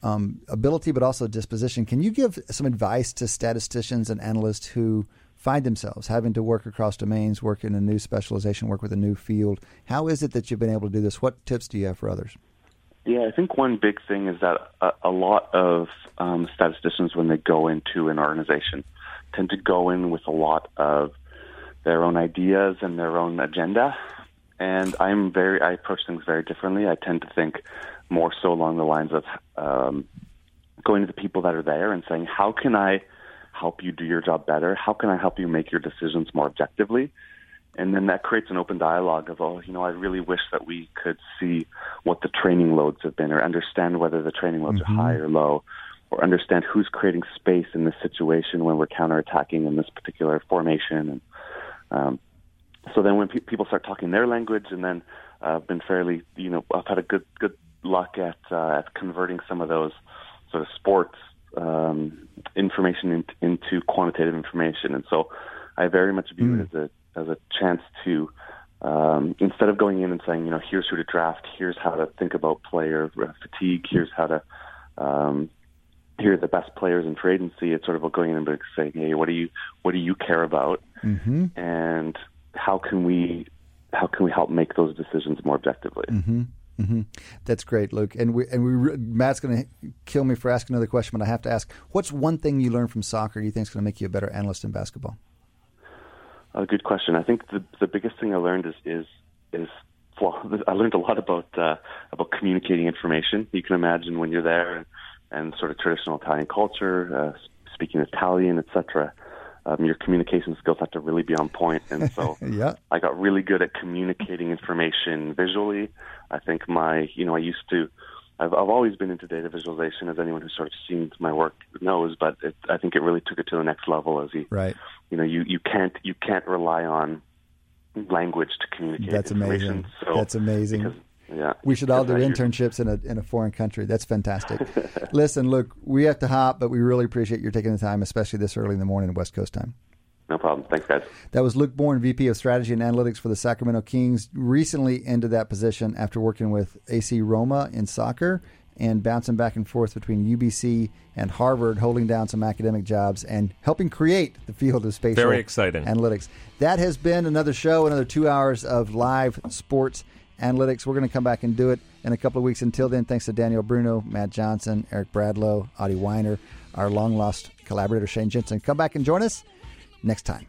um, ability, but also disposition. Can you give some advice to statisticians and analysts who find themselves having to work across domains, work in a new specialization, work with a new field? How is it that you've been able to do this? What tips do you have for others? Yeah, I think one big thing is that a, a lot of um, statisticians, when they go into an organization, tend to go in with a lot of their own ideas and their own agenda. And I'm very, I approach things very differently. I tend to think more so along the lines of um, going to the people that are there and saying, how can I help you do your job better? How can I help you make your decisions more objectively? And then that creates an open dialogue of, oh, you know, I really wish that we could see what the training loads have been or understand whether the training loads mm-hmm. are high or low or understand who's creating space in this situation when we're counterattacking in this particular formation. And um, so then when pe- people start talking their language, and then uh, I've been fairly, you know, I've had a good good luck at uh, at converting some of those sort of sports um, information in, into quantitative information, and so I very much view Mm. it as a as a chance to. Um, instead of going in and saying, you know, here's who to draft, here's how to think about player fatigue, here's how to um, here are the best players in free agency. It's sort of going in and saying, hey, what do you what do you care about, mm-hmm. and how can we how can we help make those decisions more objectively? Mm-hmm. Mm-hmm. That's great, Luke. And we and we Matt's going to kill me for asking another question, but I have to ask: What's one thing you learned from soccer you think is going to make you a better analyst in basketball? A good question. I think the the biggest thing I learned is is is well, I learned a lot about uh, about communicating information. You can imagine when you're there and, and sort of traditional Italian culture, uh, speaking Italian, etc. Um, your communication skills have to really be on point, and so yeah. I got really good at communicating information visually. I think my, you know, I used to. I've, I've always been into data visualization, as anyone who's sort of seen my work knows. But it, I think it really took it to the next level. As you, right, you know, you you can't you can't rely on language to communicate. That's amazing. So, That's amazing. Because, yeah, we should all do internships in a in a foreign country. That's fantastic. Listen, look, we have to hop, but we really appreciate you taking the time, especially this early in the morning, West Coast time. No problem. Thanks, guys. That was Luke Bornn, VP of Strategy and Analytics for the Sacramento Kings. Recently into that position after working with AC Roma in soccer and bouncing back and forth between UBC and Harvard, holding down some academic jobs and helping create the field of spatial Very exciting. analytics. That has been another show, another two hours of live sports analytics. We're going to come back and do it in a couple of weeks. Until then, thanks to Daniel Bruno, Matt Johnson, Eric Bradlow, Adi Wyner, our long lost collaborator Shane Jensen. Come back and join us next time.